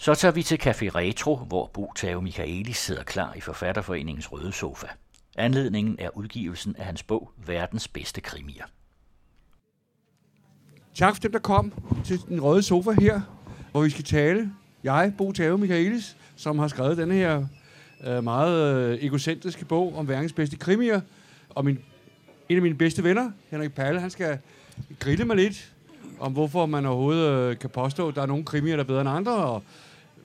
Så tager vi til Café Retro, hvor Bo Tave Michaelis sidder klar i Forfatterforeningens røde sofa. Anledningen er udgivelsen af hans bog Verdens bedste krimier. Tak for dem, der kom til den røde sofa her, hvor vi skal tale. Jeg, Bo Tave Michaelis, som har skrevet denne her øh, meget øh, egocentriske bog om verdens bedste krimier. Og min, en af mine bedste venner, Henrik Palle, han skal grille mig lidt om, hvorfor man overhovedet øh, kan påstå, at der er nogle krimier, der er bedre end andre, og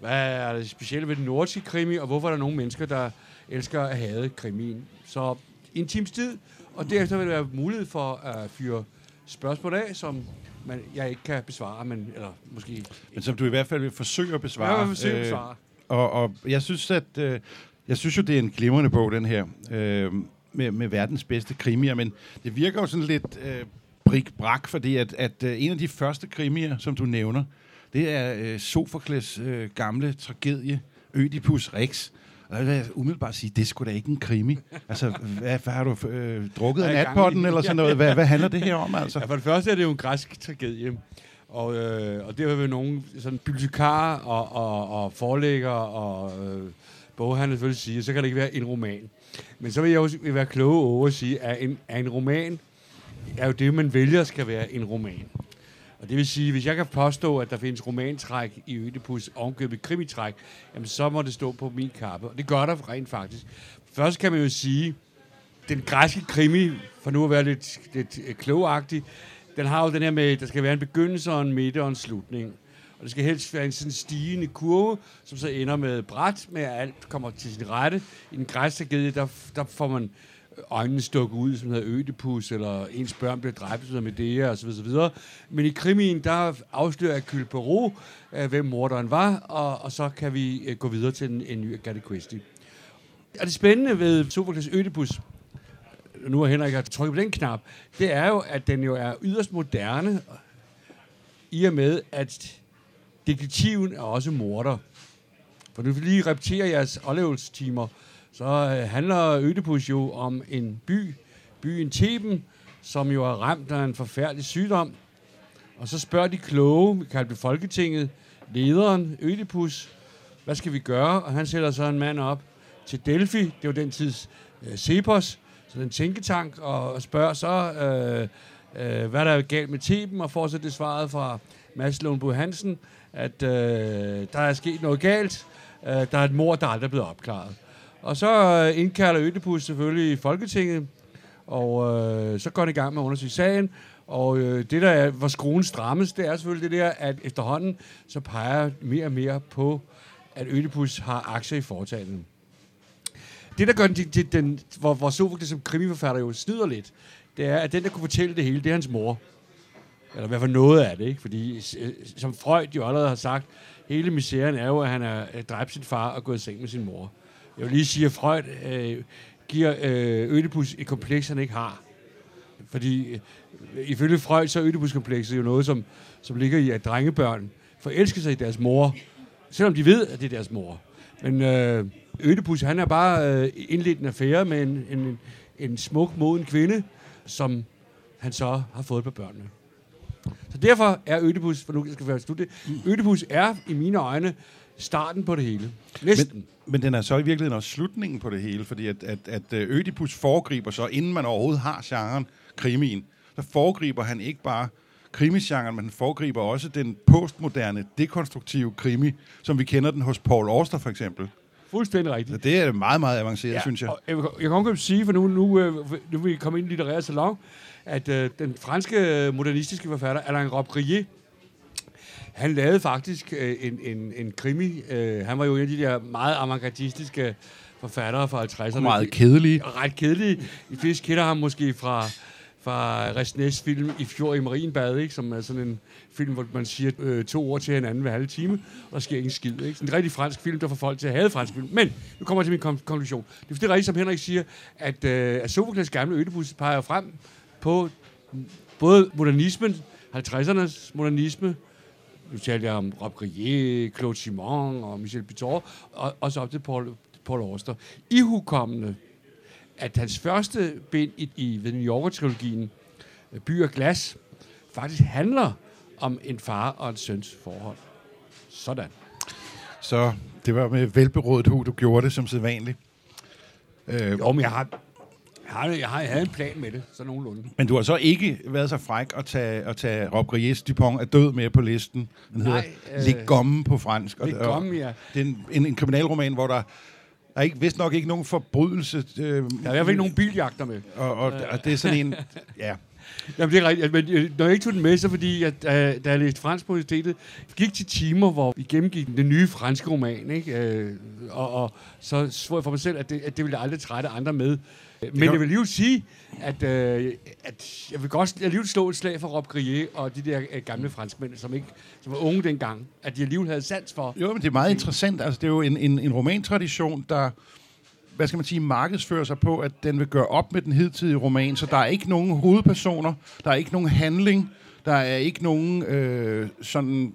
hvad er det specielle ved den nordiske krimi, og hvorfor er der nogle mennesker, der elsker at have krimien. Så en times tid, og derefter vil der være mulighed for at fyre spørgsmål af, som man, jeg ikke kan besvare, men, eller måske... Men som du i hvert fald vil forsøge at besvare. Jeg vil forsøge at besvare. Øh, og, og jeg synes, at... Øh, jeg synes jo, det er en glimrende bog, den her, øh, med, med verdens bedste krimier, men det virker jo sådan lidt øh, brik-brak, fordi at, at øh, en af de første krimier, som du nævner, det er øh, Sofokles øh, gamle tragedie, Ødipus Rex. Og der vil jeg umiddelbart sige, det skulle da ikke en krimi. Altså, hvad, hvad har du øh, drukket af natpotten eller sådan noget? Hvad, hvad handler det her om, altså? Ja, for det første er det jo en græsk tragedie. Og, øh, og det har vi nogen sådan bibliotekarer og, og, og forlægger og øh, boghandler selvfølgelig sige, så kan det ikke være en roman. Men så vil jeg også være kloge over at sige, at en, at en roman er jo det, man vælger skal være en roman. Og det vil sige, hvis jeg kan påstå, at der findes romantræk i Ødipus, omkøbet krimitræk, jamen så må det stå på min kappe. Og det gør der rent faktisk. Først kan man jo sige, den græske krimi, for nu at være lidt, lidt øh, klogagtig, den har jo den her med, der skal være en begyndelse og en midte og en slutning. Og det skal helst være en sådan stigende kurve, som så ender med bræt, med at alt kommer til sin rette. I den græske tragedie, der, der får man øjnene stukket ud, som hedder Ødipus, eller ens børn blev dræbt, som hedder Medea, osv. osv. Men i krimien, der afslører Hercule Poirot, øh, hvem morderen var, og, og så kan vi øh, gå videre til en, en ny Agatha Christie. Og det spændende ved Sofokles Ødipus, nu har Henrik har trykket på den knap, det er jo, at den jo er yderst moderne, i og med, at detektiven er også morder. For nu vil lige repetere jeres oplevelsestimer, så øh, handler Ødipus jo om en by, byen Theben, som jo er ramt af en forfærdelig sygdom. Og så spørger de kloge, vi kalder det Folketinget, lederen Ødipus, hvad skal vi gøre? Og han sætter så en mand op til Delphi, det var den tids øh, Cepos, så den tænketank, og spørger så, øh, øh, hvad der er galt med Theben, og får så det svaret fra Mads Lundbo Hansen, at øh, der er sket noget galt, øh, der er et mor, der aldrig er blevet opklaret. Og så øh, indkalder Ødipus selvfølgelig Folketinget, og øh, så går det i gang med at undersøge sagen. Og øh, det, der er, hvor skruen strammes, det er selvfølgelig det der, at efterhånden så peger mere og mere på, at Ødipus har aktier i foretagendet. Det, der gør den til den, hvor, hvor Sofokles som krimiforfatter jo snyder lidt, det er, at den, der kunne fortælle det hele, det er hans mor. Eller i hvert fald noget af det, ikke? Fordi som Freud jo allerede har sagt, hele misæren er jo, at han har dræbt sin far og gået i seng med sin mor. Jeg vil lige sige, at Freud øh, giver øh, Ødipus et kompleks, han ikke har. Fordi øh, ifølge Freud, så er Ødipus-komplekset jo noget, som, som ligger i, at drengebørn forelsker sig i deres mor, selvom de ved, at det er deres mor. Men øh, Ødipus, han er bare øh, indledt en affære med en, en, en smuk, moden kvinde, som han så har fået på børnene. Så derfor er Ødipus, for nu skal vi slutte, Ødipus er i mine øjne starten på det hele. Næsten. Men, men den er så i virkeligheden også slutningen på det hele, fordi at, at, at øh, Ødipus foregriber så, inden man overhovedet har genren krimien, så foregriber han ikke bare krimisgenren, men han foregriber også den postmoderne, dekonstruktive krimi, som vi kender den hos Paul Auster for eksempel. Fuldstændig rigtigt. Så det er meget, meget avanceret, ja, synes jeg. jeg, jeg kan også sige, for nu, nu, øh, nu vil vi komme ind i litterære salon, at uh, den franske modernistiske forfatter Alain Robbe-Grillet, han lavede faktisk øh, en, en, en krimi. Øh, han var jo en af de der meget avantgardistiske forfattere fra 50'erne. Og meget kedelige. Ret kedelige. De fleste kender ham måske fra, fra Resnæs film I fjor i Marienbad, ikke? som er sådan en film, hvor man siger øh, to ord til hinanden hver halve time, og der sker ingen skid. Ikke? En rigtig fransk film, der får folk til at have fransk film. Men nu kommer jeg til min kon- konklusion. Det er fordi, rigtigt, som Henrik siger, at, øh, at Sofokles gamle Ødipus peger frem på både modernismen, 50'ernes modernisme, nu talte jeg om Rob Grillet, Claude Simon og Michel Pitor, og, og så op til Paul, Paul Auster. Ihukommende, at hans første bind i, i The New Yorker-trilogien, By og Glas, faktisk handler om en far og en søns forhold. Sådan. Så det var med velberådet hu, du gjorde det som sædvanligt. Øh, jo, men jeg har, jeg har, jeg har jeg havde en plan med det, så nogenlunde. Men du har så ikke været så fræk at tage, at tage Rob Gries Dupont er død med på listen. Den Nej, hedder øh, Le Gomme på fransk. Le Gomme, ja. Det er en, en, en kriminalroman, hvor der er ikke, vist nok ikke nogen forbrydelse. Øh, der er i hvert fald ikke nogen biljagter med. Og, og, og det er sådan en... Ja. Jamen, det er rigtigt. Men øh, når jeg ikke tog den med, så fordi, at, da jeg læste fransk på universitetet, gik til timer, hvor vi gennemgik den nye franske roman, ikke? Øh, og, og så svor jeg for mig selv, at det, at det ville jeg aldrig trætte andre med. Men jeg vil lige sige, at, øh, at jeg vil godt alligevel slå et slag for Rob Grier og de der øh, gamle franskmænd, som, ikke, som var unge dengang, at de alligevel havde sans for. Jo, men det er meget interessant. Altså, det er jo en, en, en romantradition, der hvad skal man sige, markedsfører sig på, at den vil gøre op med den hidtidige roman, så der er ikke nogen hovedpersoner, der er ikke nogen handling, der er ikke nogen øh, sådan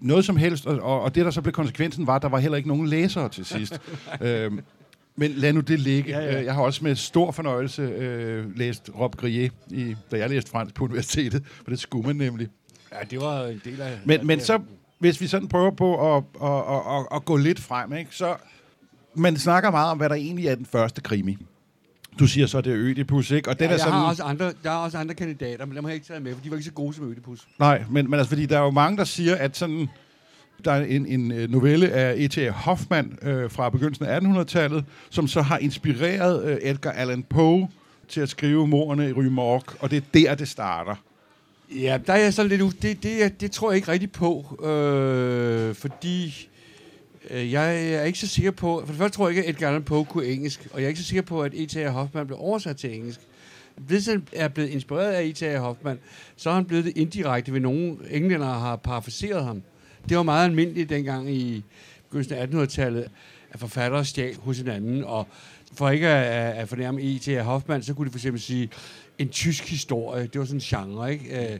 noget som helst, og, og det der så blev konsekvensen var, at der var heller ikke nogen læsere til sidst. øhm, men lad nu det ligge. Ja, ja. Øh, jeg har også med stor fornøjelse øh, læst Rob Grier, i, da jeg læste fransk på universitetet, for det skulle man nemlig. Ja, det var en del af... Men, men så, hvis vi sådan prøver på at, at, at, at, at gå lidt frem, ikke, så man snakker meget om, hvad der egentlig er den første krimi. Du siger så, det er Ødipus, ikke? Og den ja, er sådan... har også andre, der er også andre kandidater, men dem har jeg ikke taget med, for de var ikke så gode som Ødipus. Nej, men, men altså, fordi der er jo mange, der siger, at sådan der er en, en øh, novelle af E.T.A. Hoffmann øh, fra begyndelsen af 1800-tallet, som så har inspireret øh, Edgar Allan Poe til at skrive Morerne i Rymork, og det er der, det starter. Ja, der er jeg så lidt... Det, det, det tror jeg ikke rigtig på, øh, fordi øh, jeg er ikke så sikker på... For det første tror jeg ikke, at Edgar Allan Poe kunne engelsk, og jeg er ikke så sikker på, at E.T.A. Hoffmann blev oversat til engelsk. Hvis han er blevet inspireret af E.T.A. Hoffmann, så er han blevet det indirekte ved nogen englænder har parafraseret ham. Det var meget almindeligt dengang i begyndelsen af 1800-tallet, at forfattere stjal hos hinanden, og for ikke at, at fornærme E.T. Hoffmann, så kunne de for eksempel sige, en tysk historie, det var sådan en genre, ikke? Øh,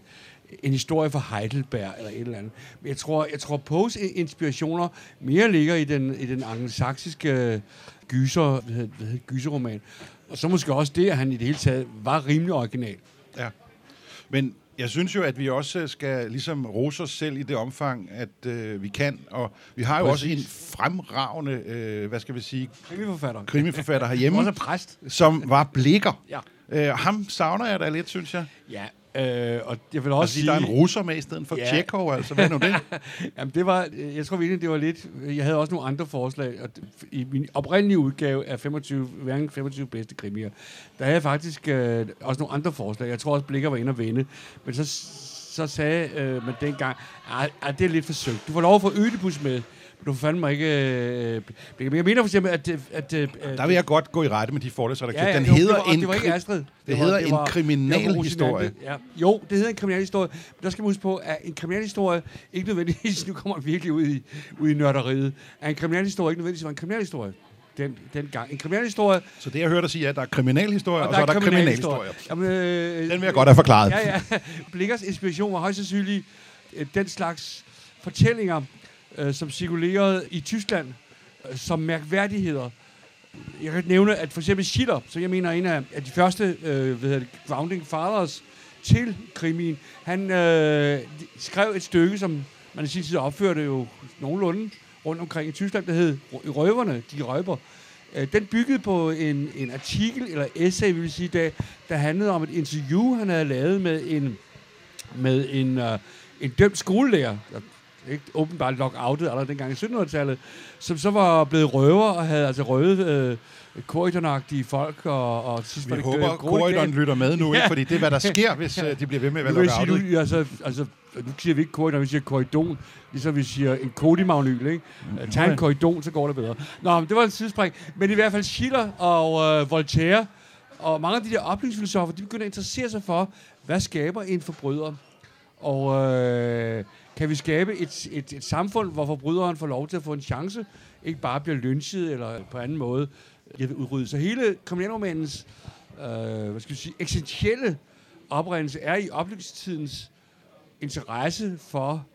en historie fra Heidelberg eller et eller andet. Men jeg tror, jeg tror Poes inspirationer mere ligger i den, i den angelsaksiske øh, gyser, hvad hedder, hvad hedder, gyserroman. Og så måske også det, at han i det hele taget var rimelig original. Ja. Men jeg synes jo, at vi også skal ligesom rose os selv i det omfang, at øh, vi kan. Og vi har jo Præcis. også en fremragende, øh, hvad skal vi sige... Krimiforfatter. Krimiforfatter herhjemme. også præst. Som var blikker. Ja. Øh, ham savner jeg da lidt, synes jeg. Ja, Øh, og jeg vil også altså, sige... Der er en russer med i stedet for ja. Tjekov, altså. Hvad er nu det? Jamen, det var... Jeg tror virkelig, det var lidt... Jeg havde også nogle andre forslag. Og I min oprindelige udgave af 25, hverken 25 bedste krimier, der havde jeg faktisk øh, også nogle andre forslag. Jeg tror også, Blikker var inde og vende. Men så, så sagde øh, man dengang, at det er lidt forsøgt. Du får lov at få Ødipus med du fandt mig ikke... Øh, jeg mener for eksempel, at... at øh, der vil jeg godt gå i rette med de forlæsere, ja, ja, Den jo, hedder det var, en, det var ikke Astrid. Det, det hedder det var, en kriminalhistorie. Ja. Jo, det hedder en kriminalhistorie. Men der skal man huske på, at en kriminalhistorie ikke nødvendigvis, nu kommer virkelig ud i, ud i nørderiet, at en kriminalhistorie ikke nødvendigvis var en kriminalhistorie den, den gang. En kriminalhistorie... Så det, jeg hørte dig sige, er, at der er kriminalhistorie, og, og så er der kriminalhistorie. Jamen, øh, den vil jeg godt have forklaret. Ja, ja. Blikkers inspiration var højst sandsynligt øh, den slags fortællinger, øh, som cirkulerede i Tyskland øh, som mærkværdigheder. Jeg kan nævne, at for eksempel Schiller, som jeg mener er en af, af de første øh, hvad det, founding fathers til krimien, han øh, skrev et stykke, som man i sin tid opførte jo nogenlunde rundt omkring i Tyskland, der hed Røverne, de røber. Øh, den byggede på en, en artikel, eller essay, vil sige, der, der handlede om et interview, han havde lavet med en, med en, øh, en dømt skolelærer, ikke, åbenbart lockoutet allerede dengang i 1700-tallet, som så var blevet røver og havde altså røvet øh, korridornagtige folk. Og, og sidst Vi det håber, korridoren lytter med nu, ja. ikke? fordi det er, hvad der sker, hvis. Øh, de bliver ved med at være lockoutet. Sige, altså, altså, nu siger vi ikke korridor, vi siger korridon, ligesom vi siger en kodimagnyl, ikke? Mm. Tag en korridon, så går det bedre. Nå, men det var en sidespring. Men i hvert fald Schiller og øh, Voltaire, og mange af de der oplysningsfilosofer, de begynder at interessere sig for, hvad skaber en forbryder? Og øh, kan vi skabe et, et, et samfund, hvor forbryderen får lov til at få en chance, ikke bare bliver lynchet eller på anden måde udryddet. Så hele kriminalromanens øh, hvad skal vi sige, essentielle oprindelse er i oplysningstidens interesse for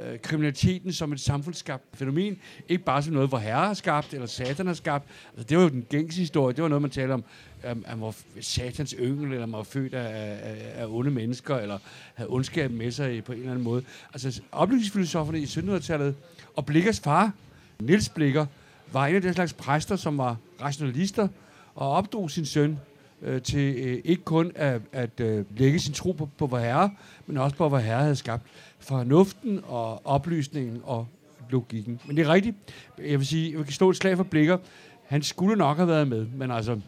øh, kriminaliteten som et samfundsskabt fænomen. Ikke bare som noget, hvor herre har skabt, eller satan har skabt. Altså, det var jo den gængse historie. Det var noget, man talte om, at han var satans yngel, eller om var født af, af, af onde mennesker, eller havde ondskab med sig på en eller anden måde. Altså, oplysningsfilosoferne i 1700-tallet, og Blikkers far, Nils Blikker var en af den slags præster, som var rationalister og opdrog sin søn øh, til øh, ikke kun at, at øh, lægge sin tro på, på vor herre, men også på, hvad herre havde skabt fornuften og oplysningen og logikken. Men det er rigtigt. Jeg vil sige, jeg kan stå et slag for Blikker. Han skulle nok have været med, men altså...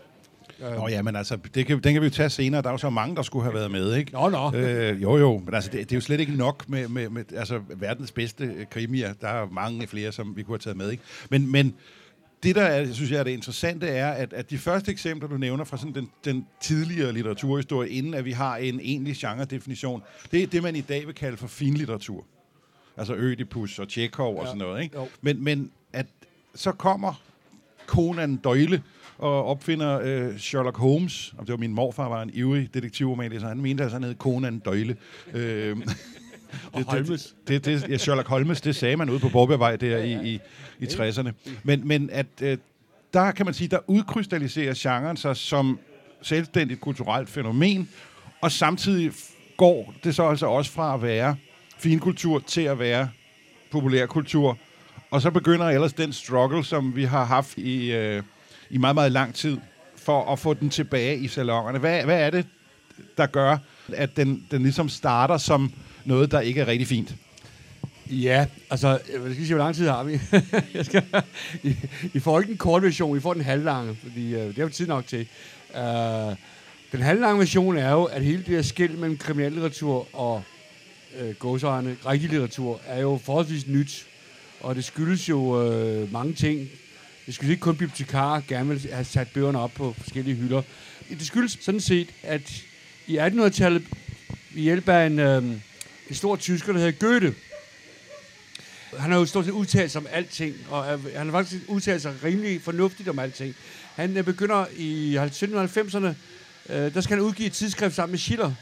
Øh. Nå ja, men altså, det kan, den kan vi jo tage senere. Der er jo så mange, der skulle have været med, ikke? Nå, nå. Øh, jo, jo, men altså, det, det er jo slet ikke nok med, med, med altså, verdens bedste øh, krimier. Der er mange flere, som vi kunne have taget med, ikke? Men, men det, der er, synes jeg er det interessante, er, at, at de første eksempler, du nævner fra sådan den, den tidligere litteraturhistorie, inden at vi har en egentlig genre-definition, det er det, man i dag vil kalde for finlitteratur. Altså Ødipus og Tjekov ja. og sådan noget. Ikke? Men, men at så kommer Conan Doyle og opfinder øh, Sherlock Holmes. Det var min morfar, var en ivrig så han mente altså, han hed Conan Doyle. øh, det, Holmes. Det, det, ja, Sherlock Holmes, det sagde man ude på Borgbergvej der ja, ja. i, i, i 60'erne. Men, men at øh, der kan man sige, der udkrystalliserer genren sig som selvstændigt kulturelt fænomen, og samtidig går det så altså også fra at være finkultur til at være populærkultur. Og så begynder ellers den struggle, som vi har haft i, øh, i meget, meget lang tid, for at få den tilbage i salongerne. Hvad, hvad er det, der gør, at den, den ligesom starter som noget, der ikke er rigtig fint? Ja, altså, jeg skal sige, hvor lang tid har vi? jeg skal, I, I får ikke en kort version, I får den halvlange, fordi uh, det har vi tid nok til. Uh, den halvlange version er jo, at hele det her skæld mellem kriminallitteratur og øh, uh, gåsejerne, rigtig litteratur, er jo forholdsvis nyt. Og det skyldes jo uh, mange ting. Det skyldes ikke kun bibliotekarer gerne vil have sat bøgerne op på forskellige hylder. Det skyldes sådan set, at i 1800-tallet, ved hjælp af en, øh, en stor tysker, der hedder Goethe, han har jo stort set udtalt sig om alting, og han har faktisk udtalt sig rimelig fornuftigt om alting. Han øh, begynder i 1790'erne, øh, der skal han udgive et tidsskrift sammen med Schiller,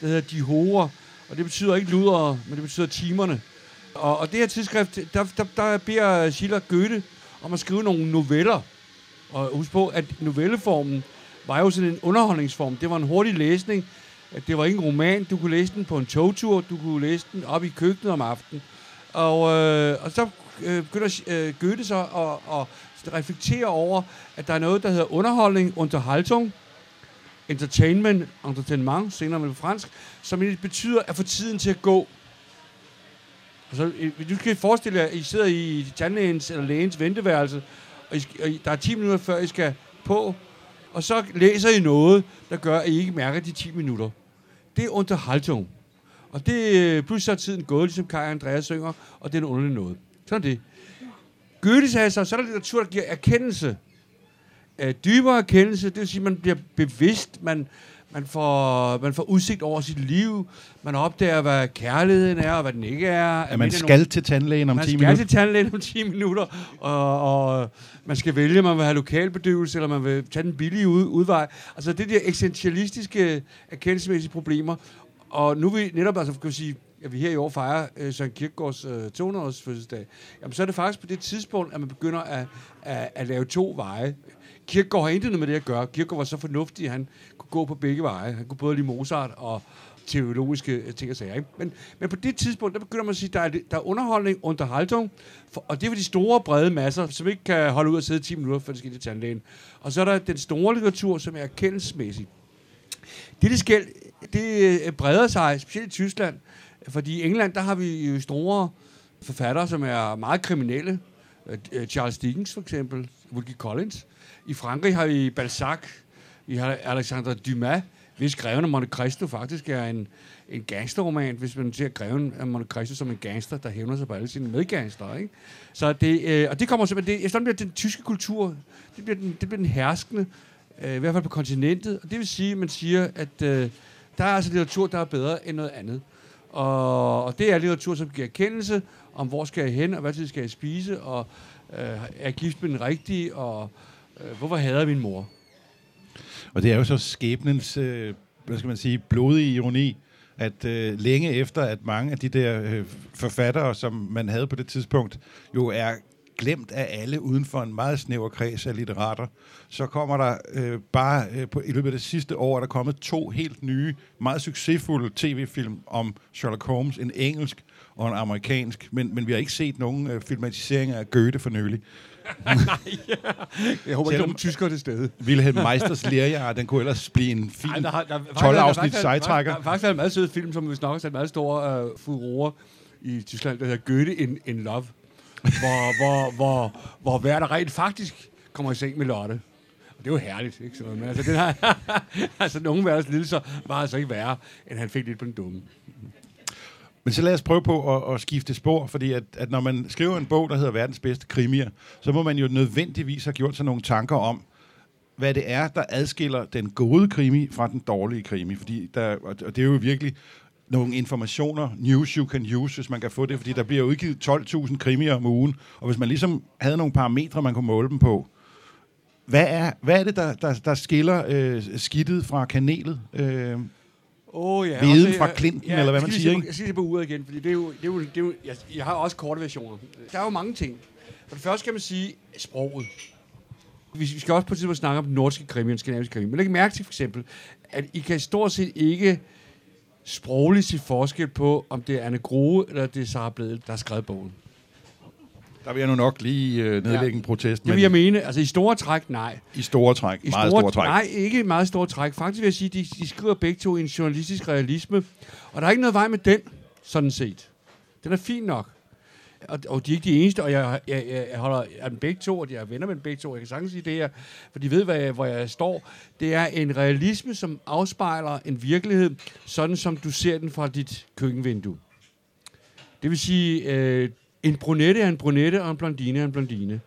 der hedder De Hore, og det betyder ikke ludere, men det betyder timerne. Og, og det her tidsskrift, der, der, der beder Schiller Goethe om at skrive nogle noveller. Og husk på, at novelleformen var jo sådan en underholdningsform. Det var en hurtig læsning. Det var ikke en roman. Du kunne læse den på en togtur. Du kunne læse den op i køkkenet om aftenen. Og, øh, og så øh, begynder øh, Goethe så at, at reflektere over, at der er noget, der hedder underholdning, unterhaltung, entertainment, entertainment, senere med fransk, som betyder at få tiden til at gå. Så, øh, du kan forestille jer, at I sidder i tandlægens eller lægens venteværelse, og, I, og I, der er 10 minutter, før I skal på, og så læser I noget, der gør, at I ikke mærker de 10 minutter. Det er underhaltung. Og det, øh, pludselig så er tiden gået, ligesom Kai og Andreas synger, og det er en underlig noget. Sådan det. Goethe sagde så, så er der litteratur, der giver erkendelse. Uh, dybere erkendelse, det vil sige, at man bliver bevidst, man, man, får, man får udsigt over sit liv, man opdager, hvad kærligheden er, og hvad den ikke er. Ja, man skal nogle, til tandlægen om 10 minutter. Man skal til tandlægen om 10 minutter, og, og man skal vælge, om man vil have lokalbedøvelse, eller man vil tage den billige ud, udvej. Altså det der eksistentialistiske erkendelsesmæssige problemer, og nu er vi netop, altså kan vi sige, at vi her i år fejrer øh, Søren Kierkegaards øh, 200-års fødselsdag, jamen så er det faktisk på det tidspunkt, at man begynder at, at, at lave to veje. Kirkegaard har intet med det at gøre. Kirkegaard var så fornuftig, at han kunne gå på begge veje. Han kunne både lide Mozart og teologiske øh, ting og sager. Ikke? Men, men på det tidspunkt, der begynder man at sige, at der er, der er underholdning, underhaltung, for, og det er for de store, brede masser, som ikke kan holde ud og sidde 10 minutter, for det skal til tandlægen. Og så er der den store litteratur, som er erkendelsesmæssig. Det, det skæld, det øh, breder sig, specielt i Tyskland, fordi i England, der har vi jo store forfattere, som er meget kriminelle. Øh, Charles Dickens for eksempel, Wilkie Collins. I Frankrig har vi Balzac, vi har Alexandre Dumas, hvis Greven af Monte Cristo faktisk er en, en gangsterroman, hvis man ser Greven af Monte Cristo som en gangster, der hævner sig på alle sine medgangster. Ikke? Så det, øh, og det kommer simpelthen, det, efterhånden bliver den tyske kultur, det bliver den, det bliver den herskende, øh, i hvert fald på kontinentet, og det vil sige, at man siger, at øh, der er altså litteratur, der er bedre end noget andet. Og, og det er litteratur, som giver kendelse om, hvor skal jeg hen, og hvad tid skal jeg spise, og øh, er gift med den rigtige, og Øh, hvorfor hader min mor? Og det er jo så skæbnens, øh, hvad skal man sige, blodige ironi, at øh, længe efter, at mange af de der øh, forfattere, som man havde på det tidspunkt, jo er glemt af alle uden for en meget snæver kreds af litterater. Så kommer der øh, bare øh, på, i løbet af det sidste år, er der kommet to helt nye, meget succesfulde tv-film om Sherlock Holmes. En engelsk og en amerikansk. Men, men vi har ikke set nogen øh, filmatiseringer af Goethe for nylig. Jeg håber ikke, nogen tyskere til stede. Wilhelm Meisters Lærjager, den kunne ellers blive en fin Ej, der har- der- faktisk- 12 der har afsnit faktisk- sejtrækker. Der har faktisk været en meget sød film, som hvis nok har sat meget stor uh, furore i Tyskland, der hedder Goethe in, in Love, hvor, hvor, hvor, hvor hver der rent faktisk kommer i seng med Lotte. Og det er jo herligt, ikke? Så, men altså, den her, altså nogle verdens lidelser var altså ikke værre, end han fik lidt på den dumme. Men så lad os prøve på at, at skifte spor, fordi at, at når man skriver en bog, der hedder Verdens bedste krimier, så må man jo nødvendigvis have gjort sig nogle tanker om, hvad det er, der adskiller den gode krimi fra den dårlige krimi. Fordi der, og det er jo virkelig nogle informationer, news you can use, hvis man kan få det, fordi der bliver udgivet 12.000 krimier om ugen, og hvis man ligesom havde nogle parametre, man kunne måle dem på, hvad er, hvad er det, der, der, der skiller øh, skidtet fra kanelet? Øh, Oh, ja. Viden Også, fra øh, klinten, eller hvad man siger, på-? Jeg skal se på uret igen, fordi det er jo, det er jo, det er jo jeg, jeg har også korte versioner. Der er jo mange ting. For det første skal man sige sproget. Vi skal også på et tidspunkt snakke om den nordiske krimi og den skandinaviske krimi. Men læg mærke til for eksempel, at I kan stort set ikke sprogligt se forskel på, om det er Anne Grue eller det er Sarah Bledel, der har skrevet bogen. Der vil jeg nu nok lige øh, nedlægge Ja. en protest, Det vil jeg mene. Altså i store træk, nej. i store træk, I meget store træk. Nej, ikke meget store træk. Faktisk vil jeg sige, de, de skriver begge to i en journalistisk realisme. Og der er ikke noget vej med den, sådan set. Den er fin nok. Og, og de er ikke de eneste, og jeg, jeg, jeg, jeg holder af dem begge to, og jeg er venner med dem begge to. Jeg kan sagtens sige det her, for de ved, hvad jeg, hvor jeg står. Det er en realisme, som afspejler en virkelighed, sådan som du ser den fra dit køkkenvindue. Det vil sige, øh, en brunette er en brunette, og en blondine er en blondine.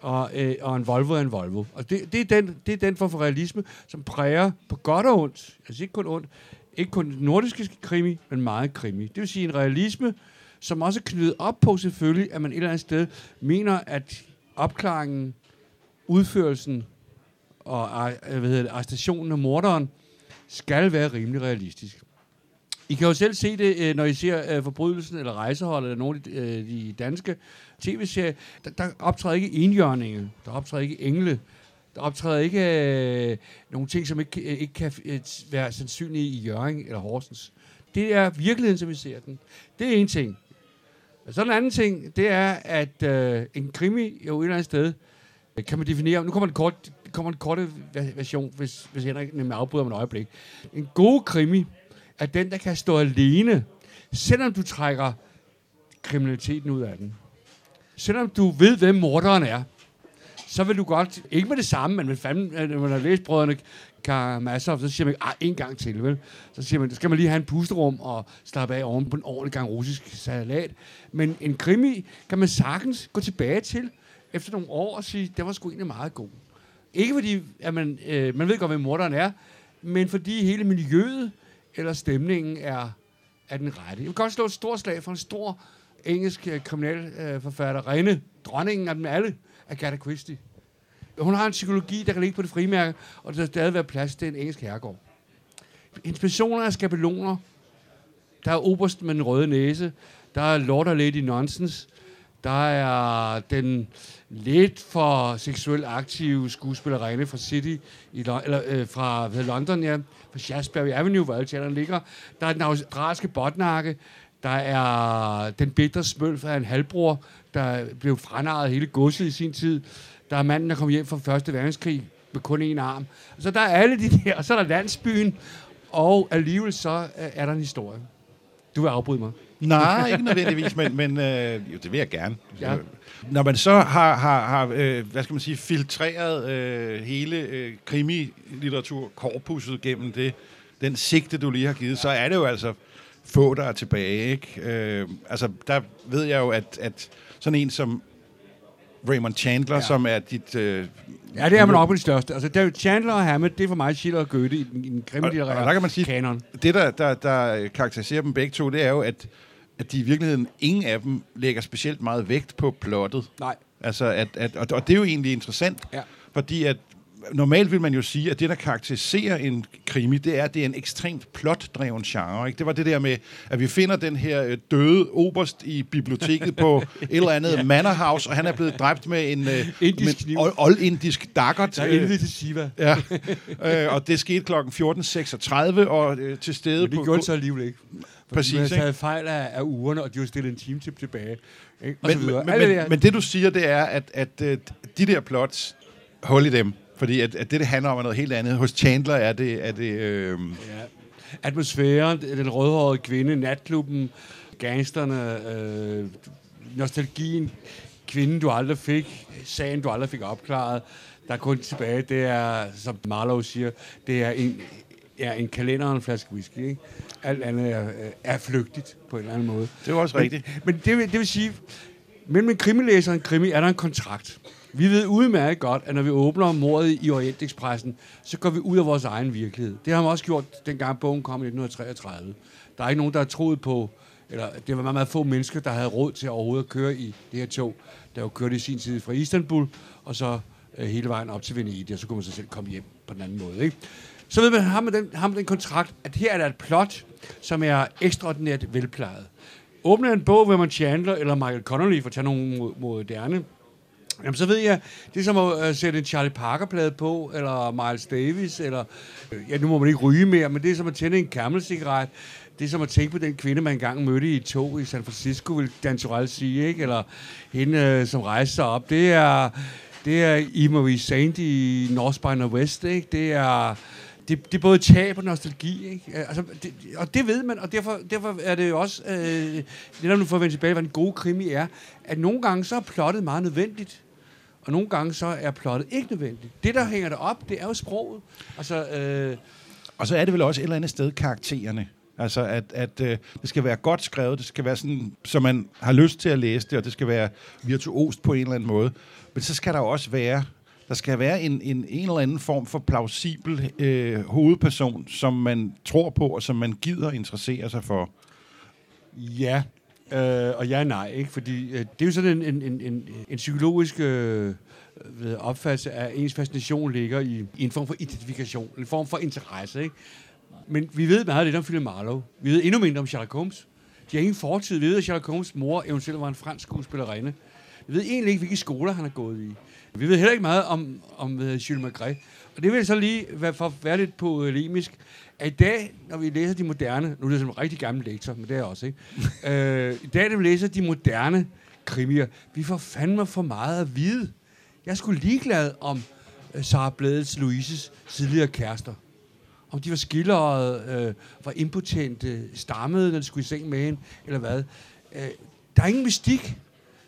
Og, øh, og en Volvo er en Volvo. Og det, det, er den, det er den form for realisme, som præger på godt og ondt, altså ikke kun ondt, ikke kun nordiske krimi, men meget krimi. Det vil sige en realisme, som også er knyttet op på selvfølgelig, at man et eller andet sted mener, at opklaringen, udførelsen og øh, hvad hedder det, arrestationen af morderen skal være rimelig realistisk. I kan jo selv se det, øh, når I ser øh, Forbrydelsen eller Rejseholdet eller nogle af de, øh, danske tv-serier. Der, der optræder ikke enhjørninge, der optræder ikke engle, der optræder ikke øh, nogle ting, som ikke, øh, ikke kan øh, være sandsynlige i Jørgen eller Horsens. Det er virkeligheden, som vi ser den. Det er en ting. Og så en anden ting, det er, at øh, en krimi jo et eller andet sted, øh, kan man definere, nu kommer en kort, kommer en korte version, hvis, hvis Henrik nemlig afbryder om et øjeblik. En god krimi er den, der kan stå alene, selvom du trækker kriminaliteten ud af den. Selvom du ved, hvem morderen er, så vil du godt, ikke med det samme, men med fanden, øh, når man har læst brødrene Karamazov, så siger man, ah, en gang til, vel? Så siger man, så skal man lige have en pusterum og slappe af oven på en ordentlig gang russisk salat. Men en krimi kan man sagtens gå tilbage til efter nogle år og sige, det var sgu egentlig meget god. Ikke fordi, at man, øh, man ved godt, hvem morderen er, men fordi hele miljøet eller stemningen er, er den rette. Jeg vil godt slå et stort slag for en stor engelsk øh, øh, Rene, dronningen af dem alle, Agatha Christie. Hun har en psykologi, der kan ligge på det frimærke, og der skal stadig være plads til en engelsk herregård. Inspirationer personer er skabeloner. Der er oberst med den røde næse. Der er Lord og Lady Nonsense. Der er den lidt for seksuelt aktive skuespillerinde fra City, i, eller øh, fra hvad hedder London, ja, fra Shaftesbury Avenue, hvor alle teaterne ligger. Der er den australske botnakke. Der er den bitre smøl fra en halvbror, der blev franaret hele godset i sin tid. Der er manden, der kom hjem fra Første Verdenskrig med kun én arm. Så der er alle de der, og så er der landsbyen, og alligevel så øh, er der en historie. Du vil afbryde mig. Nej, ikke nødvendigvis, men, men øh, jo, det vil jeg gerne. Ja. Når man så har, har, har øh, hvad skal man sige, filtreret øh, hele øh, krimi-litteratur-korpuset gennem det, den sigte, du lige har givet, så er det jo altså få, der er tilbage. Ikke? Øh, altså, der ved jeg jo, at, at sådan en som Raymond Chandler, Ja. som er dit... Øh, Ja, det er man op på de største. Altså, David Chandler og Hammett, det er for mig Schiller og Goethe i den, i den Og- og der kan man sige- kanon. det, der, der, der karakteriserer dem begge to, det er jo, at, at de i virkeligheden, ingen af dem lægger specielt meget vægt på plottet. Nej. Altså, at, at, og, og det er jo egentlig interessant, Ja. fordi at normalt vil man jo sige, at det, der karakteriserer en krimi, det er, at det er en ekstremt plotdreven genre. Ikke? Det var det der med, at vi finder den her øh, døde oberst i biblioteket på et eller andet ja. manor house, og han er blevet dræbt med en øh, Indisk med kniv. old, old indisk daggert. Der er til Siva. Ja, øh, og det skete klokken 14.36, og øh, til stede Men det på... gjorde det så alligevel ikke. Præcis, man taget fejl af, af ugerne, og de var stillet en time til tilbage. Ikke? Og så men, videre. men, Alt det men, men det du siger, det er, at, at øh, de der plots, hold i dem. Fordi at, at det, det handler om, er noget helt andet. Hos Chandler er det... Er det øh, Ja. Atmosfæren, den rødhårede kvinde, natklubben, gangsterne, øh, nostalgien, kvinden, du aldrig fik, sagen, du aldrig fik opklaret. Der er kun tilbage, det er, som Marlowe siger, det er en, er en kalender og en flaske whisky. Ikke? Alt andet er, er flygtigt på en eller anden måde. det er også rigtigt. Men, men det, vil, det vil sige, mellem en krimilæser og en krimi er der en kontrakt. Vi ved udmærket godt, at når vi åbner mordet i Orientekspressen, så går vi ud af vores egen virkelighed. Det har man også gjort, dengang bogen kom i 1933. Der er ikke nogen, der har troet på, eller det var meget, meget få mennesker, der havde råd til overhovedet at køre i det her tog, der jo kørte i sin tid fra Istanbul, og så øh, hele vejen op til Venedig, og så kunne man så selv komme hjem på den anden måde. Ikke? Så ved man, har man, den, har man den kontrakt, at her er der et plot, som er ekstraordinært velplejet. Åbner en bog, hvor man Chandler eller Michael Connolly, for at tage nogle mo- moderne, Jamen, så ved jeg, det er som at øh, sætte en Charlie Parker-plade på, eller Miles Davis, eller, øh, ja, nu må man ikke ryge mere, men det er som at tænde en Camel-cigaret. Det er som at tænke på den kvinde, man engang mødte i et tog i San Francisco, vil Dan Torell sige, ikke? Eller hende, øh, som rejste sig op. Det er, det er Eve Saint i North by Northwest, ikke? Det er, det, det er både tab og nostalgi, ikke? Altså, det, og det ved man, og derfor, derfor er det jo også, øh, det der nu får vende tilbage, hvad en god krimi er, at nogle gange så er plottet meget nødvendigt, og nogle gange så er plottet ikke nødvendigt. Det, der hænger det op, det er jo sproget. Altså, øh, Og så er det vel også et eller andet sted karaktererne. Altså, at, at øh, det skal være godt skrevet, det skal være sådan, så man har lyst til at læse det, og det skal være virtuost på en eller anden måde. Men så skal der også være, der skal være en, en, en eller anden form for plausibel øh, hovedperson, som man tror på, og som man gider interessere sig for. ja, øh, og ja nej, ikke? Fordi øh, det er jo sådan en, en, en, en, en psykologisk øh, ved, opfattelse af, at ens fascination ligger i, i en form for identifikation, en form for interesse, ikke? Men vi ved meget lidt om Philip Marlowe. Vi ved endnu mindre om Sherlock Holmes. De har ingen fortid. Vi ved, at Sherlock Holmes' mor eventuelt var en fransk skuespillerinde. Vi ved egentlig ikke, hvilke skoler han har gået i. Vi ved heller ikke meget om, om uh, Jules Magret. Og det vil så lige være, for at være lidt polemisk, at i dag, når vi læser de moderne, nu er det som en rigtig gammel lektor, men det er jeg også, ikke? øh, I dag, når vi læser de moderne krimier, vi får fandme for meget at vide. Jeg skulle sgu ligeglad om øh, Sarah Bladets Louises tidligere kærester om de var skildrede, øh, var impotente, stammede, når de skulle i seng med hende, eller hvad. Øh, der er ingen mystik.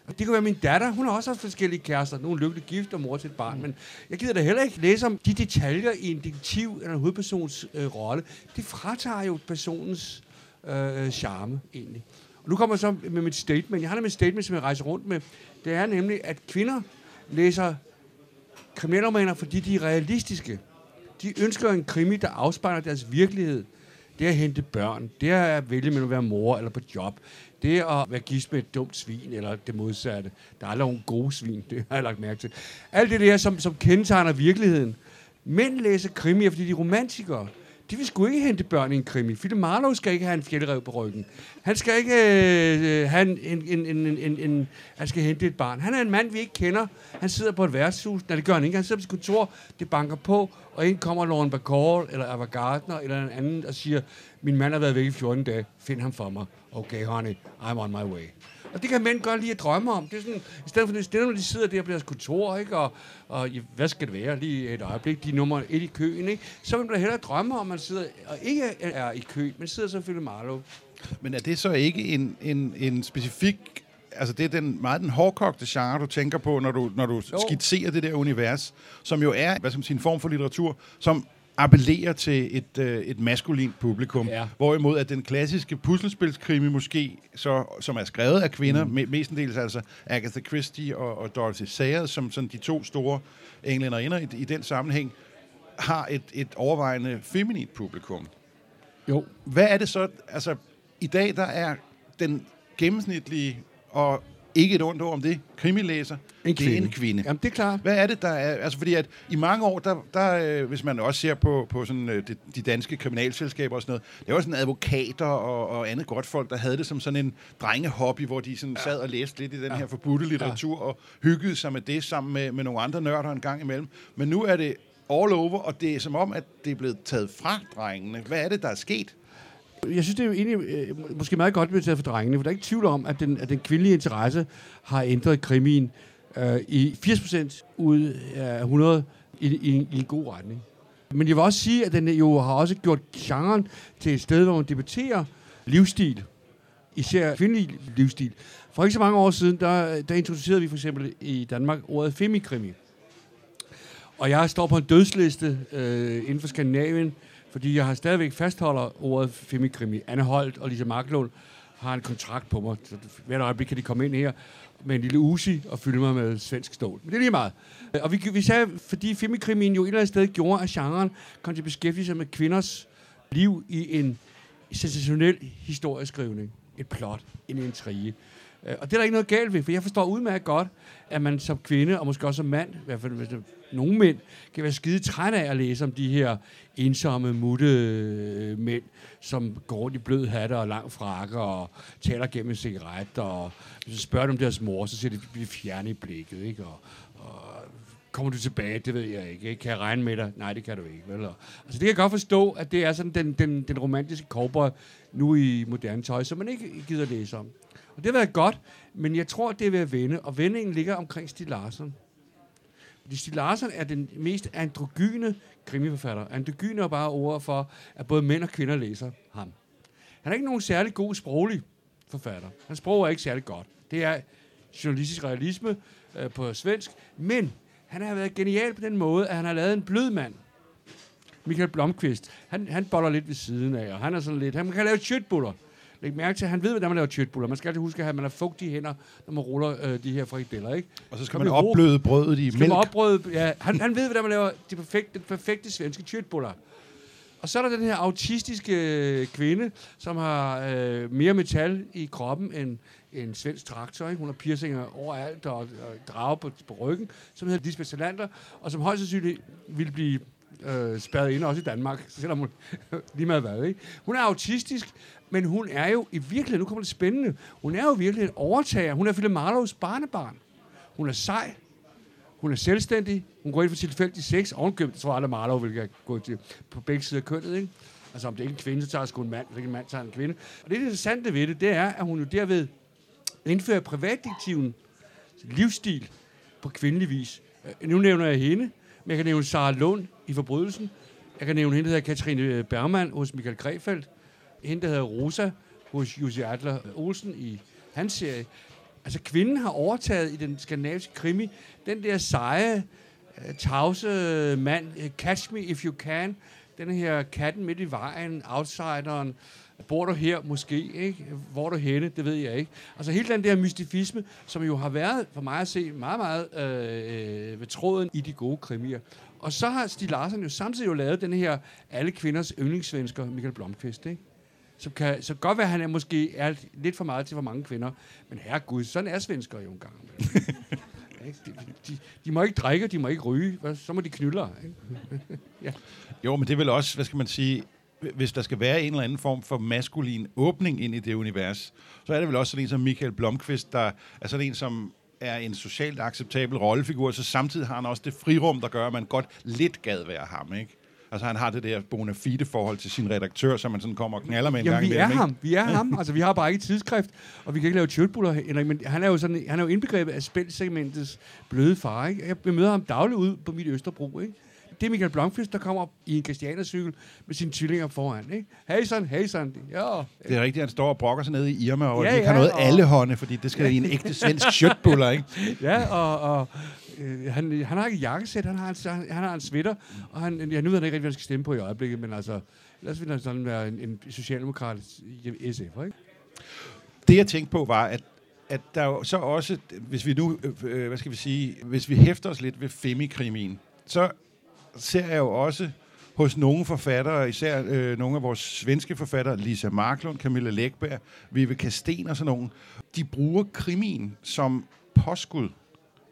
Det kan være min datter. Hun har også haft forskellige kærester. Nogle lykkeligt gift og mor til et barn. Men jeg gider da heller ikke læse om de detaljer i en detektiv eller en hovedpersons øh, rolle. Det fratager jo personens øh, charme, egentlig. Og nu kommer jeg så med mit statement. Jeg har nemlig et statement, som jeg rejser rundt med. Det er nemlig, at kvinder læser kriminalromaner, fordi de er realistiske. De ønsker en krimi, der afspejler deres virkelighed. Det er at hente børn. Det er at vælge mellem at være mor eller på job. Det er at være gift med et dumt svin, eller det modsatte. Der er aldrig nogen gode svin, det har jeg lagt mærke til. Alt det der, som, som kendetegner virkeligheden. Mænd læser krimier, fordi de er romantikere. De vil sgu ikke hente børn i en krimi. Philip Marlowe skal ikke have en fjeldrev på ryggen. Han skal ikke øh, øh, have en, en, en, en, en, en, en... Han skal hente et barn. Han er en mand, vi ikke kender. Han sidder på et værtshus. Nej, det gør han ikke. Han sidder på sit kontor. Det banker på. Og ind kommer Lauren Bacall, eller Ava Gardner, eller en anden, og siger, min mand har været væk i 14 dage. Find ham for mig. Okay, honey, I'm on my way. Og det kan mænd godt lide at drømme om. Det er sådan, I stedet for det, stedet, når de sidder der på deres kontor, ikke? Og, og hvad skal det være lige et øjeblik, de er nummer et i køen, ikke? så vil man hellere drømme om, at man sidder og ikke er i kø, men sidder selvfølgelig Marlowe. Men er det så ikke en, en, en specifik... Altså, det er den, meget den hårdkogte genre, du tænker på, når du, når du Jo. skitserer det der univers, som jo er, hvad skal man sige, en form for litteratur, som appellerer til et, øh, et maskulint publikum. Ja. Hvorimod at den klassiske puslespilskrimi måske, så, som er skrevet af kvinder, mm. me, mestendels altså Agatha Christie og, og Dorothy Sayers, som sådan de to store englænderinder i, i den sammenhæng, har et, et overvejende feminint publikum. Jo. Hvad er det så, altså i dag der er den gennemsnitlige og ikke et ondt ord om det, krimilæser, En det er en kvinde. kvinde. Jamen, det er klart. Hvad er det, der er... Altså, fordi at i mange år, der, der øh, hvis man også ser på, på sådan, øh, de, de danske kriminalselskaber og sådan noget, der var sådan advokater og, og andet godt folk, der havde det som sådan en drengehobby, hvor de sådan sad og læste lidt i den her forbudte litteratur og hyggede sig med det sammen med, med nogle andre nørder en gang imellem. Men nu er det all over, og det er som om, at det er blevet taget fra drengene. Hvad er det, der er sket? Jeg synes, det er jo egentlig øh, måske meget godt, at det for drengene, for der er ikke tvivl om, at den, at den kvindelige interesse har ændret krimien øh, i 80% ud af 100 i, i, i en god retning. Men jeg vil også sige, at den jo har også gjort genren til et sted, hvor man debatterer livsstil. Især kvindelig livsstil. For ikke så mange år siden, der, der introducerede vi for eksempel i Danmark ordet femikrimi. Og jeg står på en dødsliste øh, inden for Skandinavien, fordi jeg har stadigvæk fastholder ordet femikrimi. Anne Holt og Lisa Marklund har en kontrakt på mig. Så hvert øjeblik kan de komme ind her med en lille usi og fylde mig med svensk stål. Men det er lige meget. Og vi, vi sagde, fordi femikrimien jo et eller andet sted gjorde, at genren kom til at beskæftige sig med kvinders liv i en sensationel historieskrivning. Et plot, en intrige. Øh, og det er der ikke noget galt ved, for jeg forstår udmærket godt, at man som kvinde, og måske også som mand, i hvert fald hvis det nogle mænd, kan være skide trætte af at læse om de her ensomme, mutte øh, mænd, som går rundt i blød hatte og lang frakke og taler gennem en cigaret, og hvis du spørger dem deres mor, så siger de, de fjerne i blikket, ikke? Og, og kommer du tilbage? Det ved jeg ikke. Kan jeg regne med dig? Nej, det kan du ikke. Vel? Altså, det kan jeg godt forstå, at det er sådan den, den, den romantiske cowboy nu i moderne tøj, som man ikke gider læse om. Og det har været godt, men jeg tror, det vil vende. Og vendingen ligger omkring Stig Larsson. Stig Larsson er den mest androgyne krimiforfatter. Androgyne er bare ord for, at både mænd og kvinder læser ham. Han er ikke nogen særlig god sproglig forfatter. Hans sprog er ikke særlig godt. Det er journalistisk realisme øh, på svensk. Men han har været genial på den måde, at han har lavet en blød mand. Michael Blomqvist. Han, han boller lidt ved siden af, og han er sådan lidt... Han kan lave chutbuller. Læg mærke til, at han ved, hvordan man laver chutbuller. Man skal altid huske, at man har fugtige hænder, når man ruller øh, de her frikadeller, ikke? Og så skal Kom man opbløde brødet i Skal mælk. man opbrøde, ja, han, han ved, hvordan man laver de perfekte, den perfekte svenske chutbuller. Og så er der den her autistiske øh, kvinde, som har øh, mere metal i kroppen end en svensk traktor. Ikke? Hun har piercinger overalt og, og drager på, på ryggen, som hedder Lisbeth Salander, og som højst sandsynligt vil blive øh, spærret ind også i Danmark, selvom hun lige meget hvad. Ikke? Hun er autistisk, men hun er jo i virkeligheden, nu kommer det spændende, hun er jo virkelig en overtager. Hun er Philip Marlowes barnebarn. Hun er sej, hun er selvstændig. Hun går ind for tilfældig sex. Ovenkøbt, tror jeg aldrig, Marlowe vil gå til, på begge sider af kønnet, ikke? Altså, om det ikke er en kvinde, så tager sgu en mand. Hvis ikke en mand tager en kvinde. Og det interessante ved det, det er, at hun jo derved indfører privatdiktiven livsstil på kvindelig vis. Øh, nu nævner jeg hende, men jeg kan nævne Sara Lund i Forbrydelsen. Jeg kan nævne hende, der hedder Katrine Bergman hos Michael Grefeldt. Hende, der hedder Rosa hos Jussi Adler Olsen i hans serie. Altså, kvinden har overtaget i den skandinaviske krimi den der seje, øh, tavse mand, øh, catch me if you can, den her katten midt i vejen, outsideren, bor du her måske, ikke? Hvor er du henne, det ved jeg ikke. Altså hele den der mystifisme, som jo har været, for mig at se, meget, meget øh, øh ved tråden i de gode krimier. Og så har Stig Larsen jo samtidig jo lavet den her alle kvinders yndlingssvensker, Michael Blomqvist, ikke? Som kan, så godt være, at han er måske er lidt for meget til for mange kvinder. Men herregud, sådan er svensker jo engang. De, de, de, må ikke drikke, de må ikke ryge. Så må de knylle. Ikke? Jo, men det er vel også, hvad skal man sige, hvis der skal være en eller anden form for maskulin åbning ind i det univers, så er det vel også sådan en som Michael Blomqvist, der er sådan en, som er en socialt acceptabel rollefigur, så samtidig har han også det frirum, der gør, at man godt lidt gad være ham, ikke? Altså han har det der bona fide forhold til sin redaktør, som man sådan kommer og knaller med en gang Jamen, vi er imellem, ikke? ham. Vi er ham. Altså, vi har bare ikke tidsskrift, og vi kan ikke lave tjølbuller, Henrik, men han er jo, sådan, han er jo indbegrebet af spilsegmentets bløde far. Ikke? Jeg møder ham dagligt ud på mit Østerbro. Ikke? Det er Michael Blomqvist, der kommer op i en Christianercykel med sine tvillinger foran. Ikke? Hey son, hey son. Ja, Det er rigtigt, han står og brokker sig nede i Irma, og Ja, ikke har ja, noget og- allehånde, fordi det skal i en ægte svensk shirtbuller, ikke? ja og, og øh, han, han har ikke jakkesæt, han har, en, han, han har en sweater, og han, jeg nu ved jeg ikke rigtig, hvad han skal stemme på i øjeblikket, men altså, ellers vil han sådan være en, en socialdemokrat i SF, ikke? Det jeg tænkte på var, at, at der jo så også, hvis vi nu, øh, hvad skal vi sige, hvis vi hæfter os lidt ved femikrimien, så ser jeg jo også hos nogle forfattere, især øh, nogle af vores svenske forfattere, Lisa Marklund, Camilla Lækberg, Vive Kasten og sådan nogle, de bruger krimin som påskud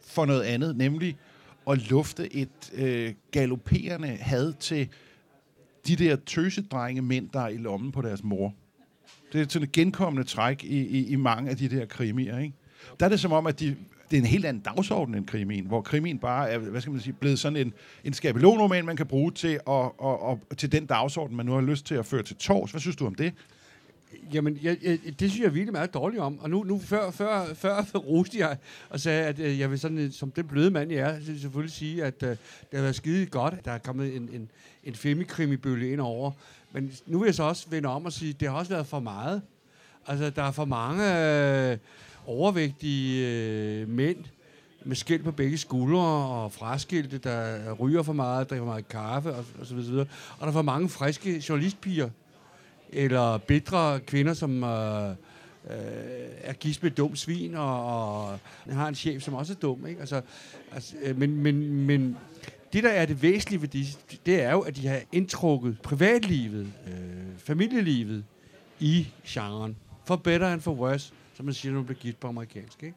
for noget andet, nemlig at lufte et øh, galopperende had til de der tøsedrenge mænd, der er i lommen på deres mor. Det er sådan et genkommende træk i, i, i mange af de der krimier, ikke? Der er det som om, at de, det er en helt anden dagsorden end krimin, hvor krimin bare er, hvad skal man sige, blevet sådan en, en skabelonroman, man kan bruge til, at, og, og, til den dagsorden, man nu har lyst til at føre til tors. Hvad synes du om det? Jamen, jeg, jeg, det synes jeg virkelig meget dårligt om. Og nu, nu før, før, før roste jeg og sagde, at øh, jeg vil sådan, øh, som den bløde mand, jeg er, så selvfølgelig sige, at uh, det har været skide godt, at der er kommet en, en, en femikrimi-bølge ind over. Men nu vil jeg så også vende om og sige, at det har også været for meget. Altså, der er for mange øh, overvægtige øh, mænd med skilt på begge skuldre og fraskilte, der ryger for meget, drikker for meget kaffe og, og så videre. Og der er for mange friske journalistpiger, eller bedre kvinder, som øh, øh, er gift med dum svin, og, og har en chef, som også er dum. Ikke? Altså, altså, øh, men, men, men det, der er det væsentlige ved det, det er jo, at de har indtrukket privatlivet, øh, familielivet i genren. For better and for worse, som man siger, når man bliver gift på amerikansk. Ikke?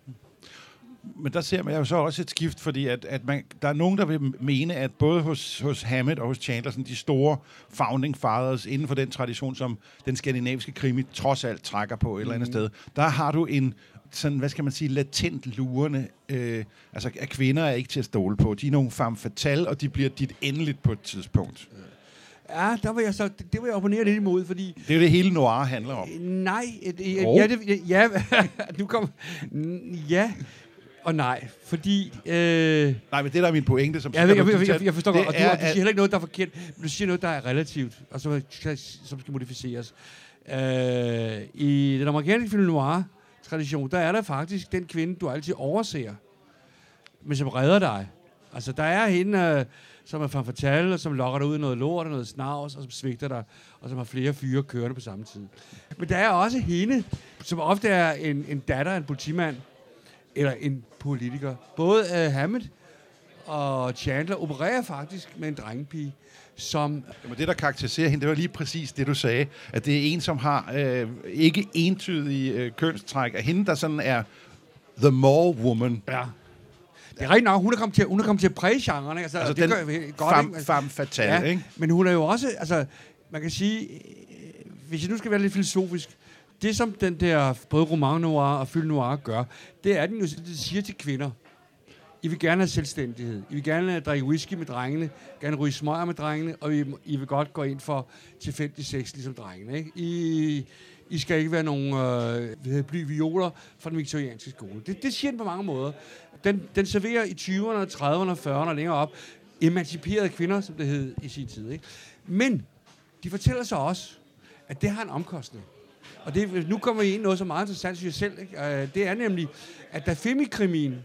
men der ser man jo så også et skift, fordi at, at man, der er nogen, der vil mene, at både hos, hos Hammett og hos Chandler, sådan de store founding fathers inden for den tradition, som den skandinaviske krimi trods alt trækker på et mm. eller andet mhm. sted, der har du en sådan, hvad skal man sige, latent lurende, øh, altså at kvinder er ikke til at stole på. De er nogle femme fatale, og de bliver dit endeligt på et tidspunkt. Ja, der vil jeg så, det, det vil jeg opponere lidt imod, fordi... Det er jo det hele noir handler om. Nej, et, et, oh. ja, det, ja, nu kom, ja, og nej, fordi... Øh, nej, men det der er min pointe, som... Jeg, jeg, jeg, jeg, jeg forstår godt, og du, og du siger heller ikke noget, der er forkert, men du siger noget, der er relativt, og som, som skal modificeres. Øh, I den amerikanske film noir-tradition, der er der faktisk den kvinde, du altid overser, men som redder dig. Altså, der er hende, øh, som er fan fatale, og som lokker dig ud i noget lort og noget snavs, og som svigter dig, og som har flere fyre kørende på samme tid. Men der er også hende, som ofte er en, en datter af en politimand, eller en politiker. Både uh, Hammett og Chandler opererer faktisk med en drengepige, som... Jamen det, der karakteriserer hende, det var lige præcis det, du sagde. At det er en, som har øh, ikke entydige øh, kønstræk. At hende, der sådan er the more woman. Ja. Det er rigtigt nok, hun er kommet til, hun er kommet til at præge genren, ikke? Altså, altså det gør godt, fam, ikke? fam fatale, ja, ikke? Men hun er jo også, altså, man kan sige, øh, hvis jeg nu skal være lidt filosofisk, det som den der både roman noir og fyld noir gør, det er, at den jo siger til kvinder, i vil gerne have selvstændighed. I vil gerne drikke whisky med drengene, gerne ryge smøger med drengene, og I, I vil godt gå ind for tilfældig sex, ligesom drengene. Ikke? I, I skal ikke være nogen øh, bly violer fra den viktorianske skole. Det, det siger den på mange måder. Den, den serverer i 20'erne, 30'erne, 40'erne og længere op emanciperede kvinder, som det hed i sin tid. Ikke? Men de fortæller så også, at det har en omkostning. Og det, nu kommer I ind noget så meget interessant, synes jeg selv. Ikke? Øh, det er nemlig, at da femikrimin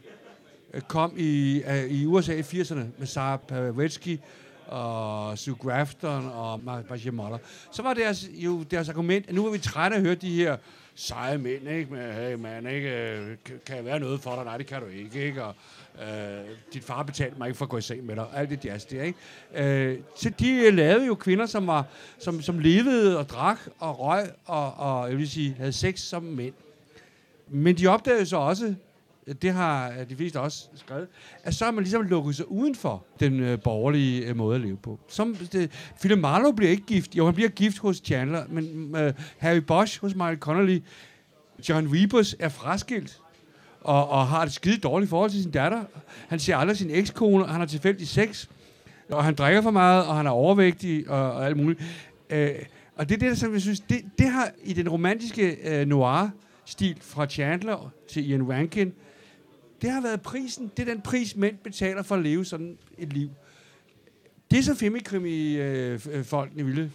Øh, kom i, uh, i USA i 80'erne med Sarah Pavetsky og Sue Grafton og Marcia Moller, så var deres, jo deres argument, at nu er vi trætte af at høre de her seje mænd, ikke? Men, hey man, ikke? Øh, kan jeg være noget for dig? Nej, det kan du ikke, ikke? Og, øh, dit far betalte mig ikke for at gå i seng med dig. Alt det jazz der, ikke? Øh, så de lavede jo kvinder, som, var, som, som levede og drak og røg og, og jeg vil sige, havde sex som mænd. Men de opdagede så også, det har øh, de fleste også skrevet, at så har man ligesom lukket sig uden for den øh, borgerlige øh, måde at leve på. Som, det, Philip Marlowe bliver ikke gift. Jo, han bliver gift hos Chandler, men mm, øh, Harry Bosch hos Michael Connolly, John Rebus er fraskilt og, og har et skide dårligt forhold til sin datter. Han ser aldrig sin ekskone, han har tilfældig sex, og han drikker for meget, og han er overvægtig, og, og alt muligt. Øh, og det er det, som jeg synes, det, det har i den romantiske øh, noir-stil fra Chandler til Ian Rankin, det har været prisen. Det er den pris, mænd betaler for at leve sådan et liv. Det, som femikrimi-folkene øh, ville,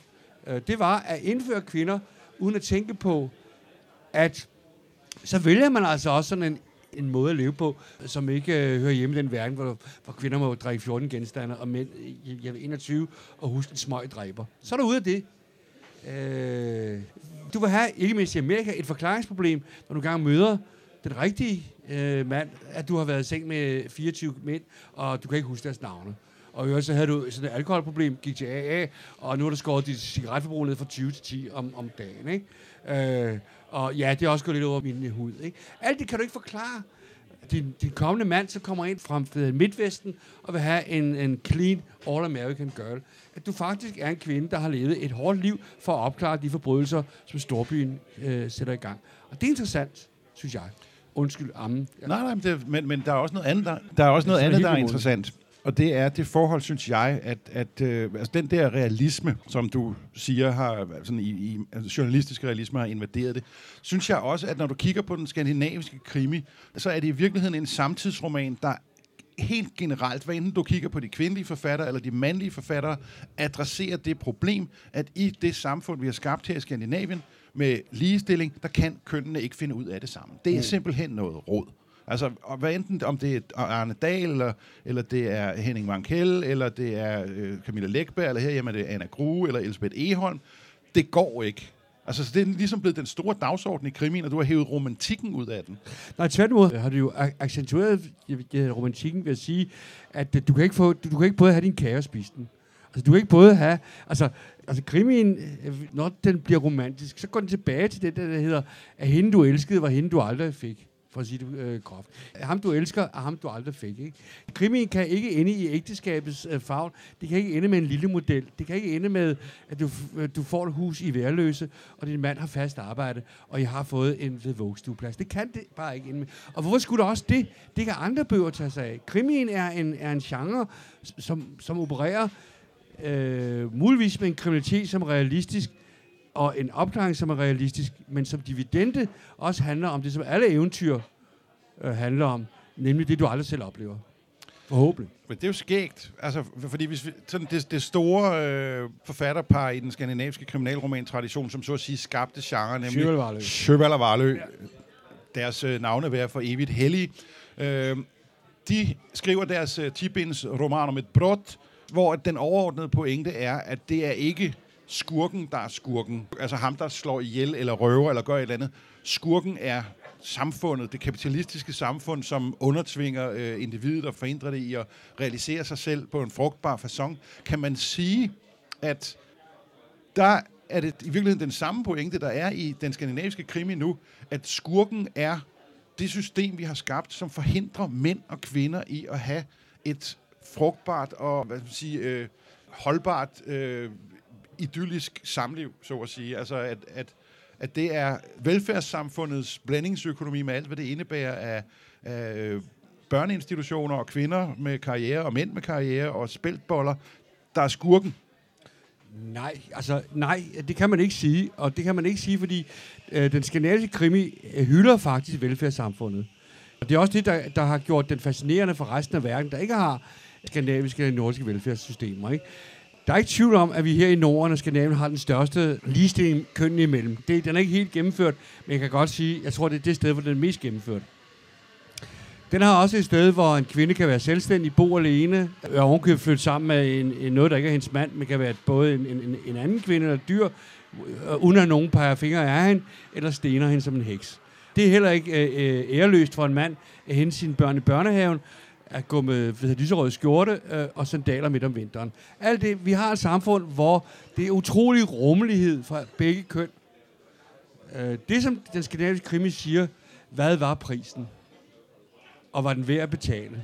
øh, det var at indføre kvinder, uden at tænke på, at så vælger man altså også sådan en en måde at leve på, som ikke øh, hører hjemme i den verden, hvor, hvor kvinder må drikke 14 genstande, og mænd, øh, jeg ved, 21, og huske en smøg dræber. Så er du ude af det. Øh, du vil have, ikke mindst i Amerika, et forklaringsproblem, når du engang møder den rigtige øh, mand, at du har været i seng med 24 mænd, og du kan ikke huske deres navne. Og i øvrigt så havde du sådan et alkoholproblem, gik til AA, og nu har du skåret dit cigaretforbrug ned fra 20 til 10 om, om dagen. Ikke? Øh, og ja, det er også gået lidt over min hud. Ikke? Alt det kan du ikke forklare. Din, din kommende mand, så kommer ind fra Midtvesten og vil have en, en clean all-American girl. At du faktisk er en kvinde, der har levet et hårdt liv for at opklare de forbrydelser, som storbyen øh, sætter i gang. Og det er interessant, synes jeg. Undskyld, ammen. Ja. Nej, nej, men, det, men, men der er også noget andet, der, der er også noget andet, der er interessant. Og det er det forhold, synes jeg, at, at øh, altså den der realisme, som du siger, har sådan i, i altså journalistisk realisme har invaderet det, synes jeg også, at når du kigger på den skandinaviske krimi, så er det i virkeligheden en samtidsroman, der helt generelt, hvad enten du kigger på de kvindelige forfattere eller de mandlige forfattere, adresserer det problem, at i det samfund, vi har skabt her i Skandinavien, med ligestilling, der kan kønnene ikke finde ud af det sammen. Det er mm. simpelthen noget råd. Altså, og hvad enten om det er Arne Dahl, eller, eller det er Henning Mankell, eller det er øh, Camilla Lækberg, eller her hjemme det er Anna Grue, eller Elisabeth Eholm, det går ikke. Altså, så det er ligesom blevet den store dagsorden i krimien, og du har hævet romantikken ud af den. Nej, tværtimod har du jo accentueret romantikken ved at sige, at du kan ikke, få, du, du kan ikke både have din kage og spise den. Altså, du kan ikke både have... Altså, altså krimien, øh, når den bliver romantisk, så går den tilbage til det, der der hedder, at hende, du elskede, var hende, du aldrig fik for at sige det øh, groft. Ham, du elsker, er ham, du aldrig fik. Ikke? Krimien kan ikke ende i ægteskabets øh, favn. Det kan ikke ende med en lille model. Det kan ikke ende med, at du, øh, du får et hus i værløse, og din mand har fast arbejde, og jeg har fået en ved vugstueplads. Det kan det bare ikke ende med. Og hvorfor skulle der også det? Det kan andre bøger tage sig af. Krimien er en, er en genre, som, som opererer øh, muligvis med en kriminalitet som realistisk, og en opklaring, som er realistisk, men som dividende også handler om det, som alle eventyr øh, handler om, nemlig det, du aldrig selv oplever. Forhåbentlig. Men det er jo skægt, altså, fordi hvis vi, sådan det, det store øh, forfatterpar i den skandinaviske kriminalroman-tradition, som så at sige skabte genre, nemlig Sjøvald og Varlø, ja. deres øh, navne være for evigt hellige, øh, de skriver deres øh, 10 roman om et brot, hvor den overordnede pointe er, at det er ikke skurken, der er skurken. Altså ham, der slår ihjel eller røver eller gør et eller andet. Skurken er samfundet, det kapitalistiske samfund, som undertvinger øh, individet og forhindrer det i at realisere sig selv på en frugtbar façon. Kan man sige, at der er det i virkeligheden den samme pointe, der er i den skandinaviske krimi nu, at skurken er det system, vi har skabt, som forhindrer mænd og kvinder i at have et frugtbart og hvad skal man sige, øh, holdbart øh, idyllisk samliv, så at sige. Altså, at, at, at det er velfærdssamfundets blandingsøkonomi med alt, hvad det indebærer af, af øh, børneinstitutioner og kvinder med karriere og mænd med karriere og spæltboller, der er skurken. Nej, altså nej, det kan man ikke sige, og det kan man ikke sige, fordi øh, den skandinaviske krimi øh, hylder faktisk velfærdssamfundet. Og det er også det, der, der har gjort den fascinerende for resten af verden, der ikke har skandinaviske og nordiske velfærdssystemer. Ikke? Der er ikke tvivl om, at vi her i Norden og Skandinavien har den største ligestilling kønnene imellem. Det, den er ikke helt gennemført, men jeg kan godt sige, jeg tror, det er det sted, hvor den er mest gennemført. Den har også et sted, hvor en kvinde kan være selvstændig, bo alene, og hun kan flytte sammen med en, en, noget, der ikke er hendes mand, men kan være både en, en, en anden kvinde eller dyr, øh, uden at nogen peger fingre af hende, eller stener hende som en heks. Det er heller ikke øh, øh æreløst for en mand at hente sine børn i børnehaven, at gå med ved, lyserød skjorte øh, og sandaler midt om vinteren. Alt det, vi har et samfund, hvor det er utrolig rummelighed fra begge køn. Øh, det, som den skandinaviske krimi siger, hvad var prisen? Og var den værd at betale?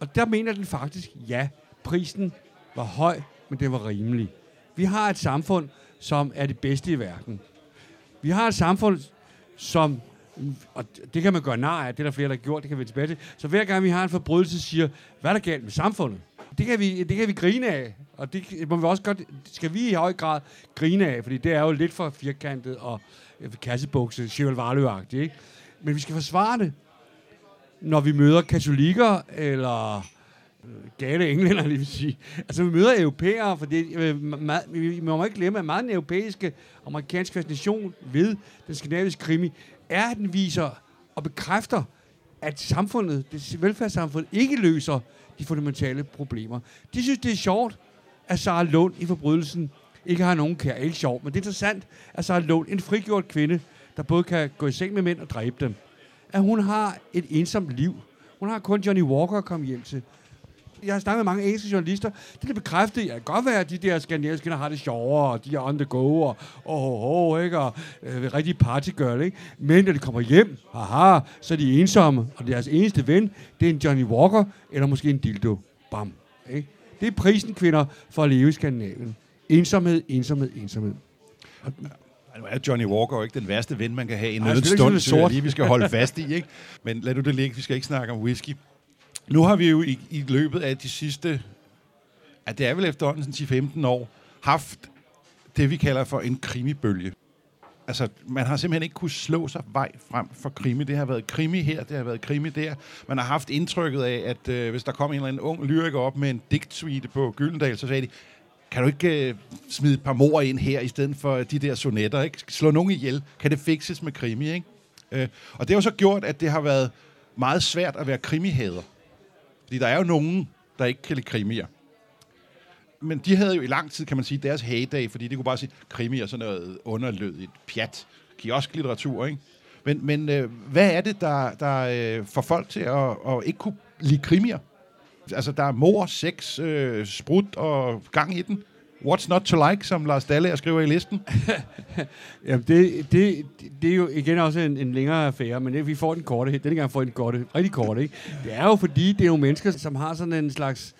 Og der mener den faktisk, ja, prisen var høj, men det var rimelig. Vi har et samfund, som er det bedste i verden. Vi har et samfund, som og det kan man gøre nar af, det er der flere, der har gjort, det kan vi tilbage til. Så hver gang vi har en forbrydelse, siger, hvad er der galt med samfundet? Det kan vi, det kan vi grine af, og det må vi også godt, skal vi i høj grad grine af, fordi det er jo lidt for firkantet og øh, kassebukse, Cheval ikke? Men vi skal forsvare det, når vi møder katolikker, eller øh, gale englænder, lige vil sige. Altså, vi møder europæere, for det, øh, meget, vi må ikke glemme, at meget den europæiske amerikanske fascination ved den skandinaviske krimi er, at den viser og bekræfter, at samfundet, det velfærdssamfund, ikke løser de fundamentale problemer. De synes, det er sjovt, at Sara Lund i forbrydelsen ikke har nogen kær. Ikke sjovt, men det er interessant, at Sara Lund, en frigjort kvinde, der både kan gå i seng med mænd og dræbe dem, at hun har et ensomt liv. Hun har kun Johnny Walker at komme hjem til. Jeg har snakket med mange engelske journalister. Det er bekræftet. Jeg kan godt være, at de der skandinaviske har det sjovere, og de er on the go, og oh, oh, oh, ikke? og øh, rigtig partygirl. Ikke? Men når de kommer hjem, haha, så er de ensomme, og deres eneste ven, det er en Johnny Walker, eller måske en dildo. Bam. Ikke? Det er prisen, kvinder, for at leve i Skandinavien. Ensomhed, ensomhed, ensomhed. Nu er Johnny Walker jo ikke den værste ven, man kan have i en stund, jeg lige, vi skal holde fast i. Ikke? Men lad nu det ligge, vi skal ikke snakke om whisky. Nu har vi jo i, i løbet af de sidste, at det er vel efterhånden 10-15 år, haft det, vi kalder for en krimibølge. Altså, man har simpelthen ikke kunne slå sig vej frem for krimi. Det har været krimi her, det har været krimi der. Man har haft indtrykket af, at øh, hvis der kom en eller anden ung lyriker op med en digtsuite på Gyldendal, så sagde de, kan du ikke øh, smide et par mor ind her, i stedet for de der sonetter, ikke? Slå nogen ihjel. Kan det fikses med krimi, ikke? Øh, og det har jo så gjort, at det har været meget svært at være krimihader. Fordi der er jo nogen, der ikke kan lide krimier. Men de havde jo i lang tid, kan man sige, deres heyday, fordi de kunne bare sige, krimier er sådan noget underlødigt pjat, kiosklitteratur, ikke? Men, men øh, hvad er det, der, der øh, får folk til at, at ikke kunne lide krimier? Altså, der er mor, sex, øh, sprut og gang i den. What's not to like, som Lars Dalle skriver i listen. Jamen, det, det, det er jo igen også en, en længere affære, men det, vi får den korte. Denne gang får den korte, rigtig korte. Ikke? Det er jo fordi, det er nogle mennesker, som har sådan en slags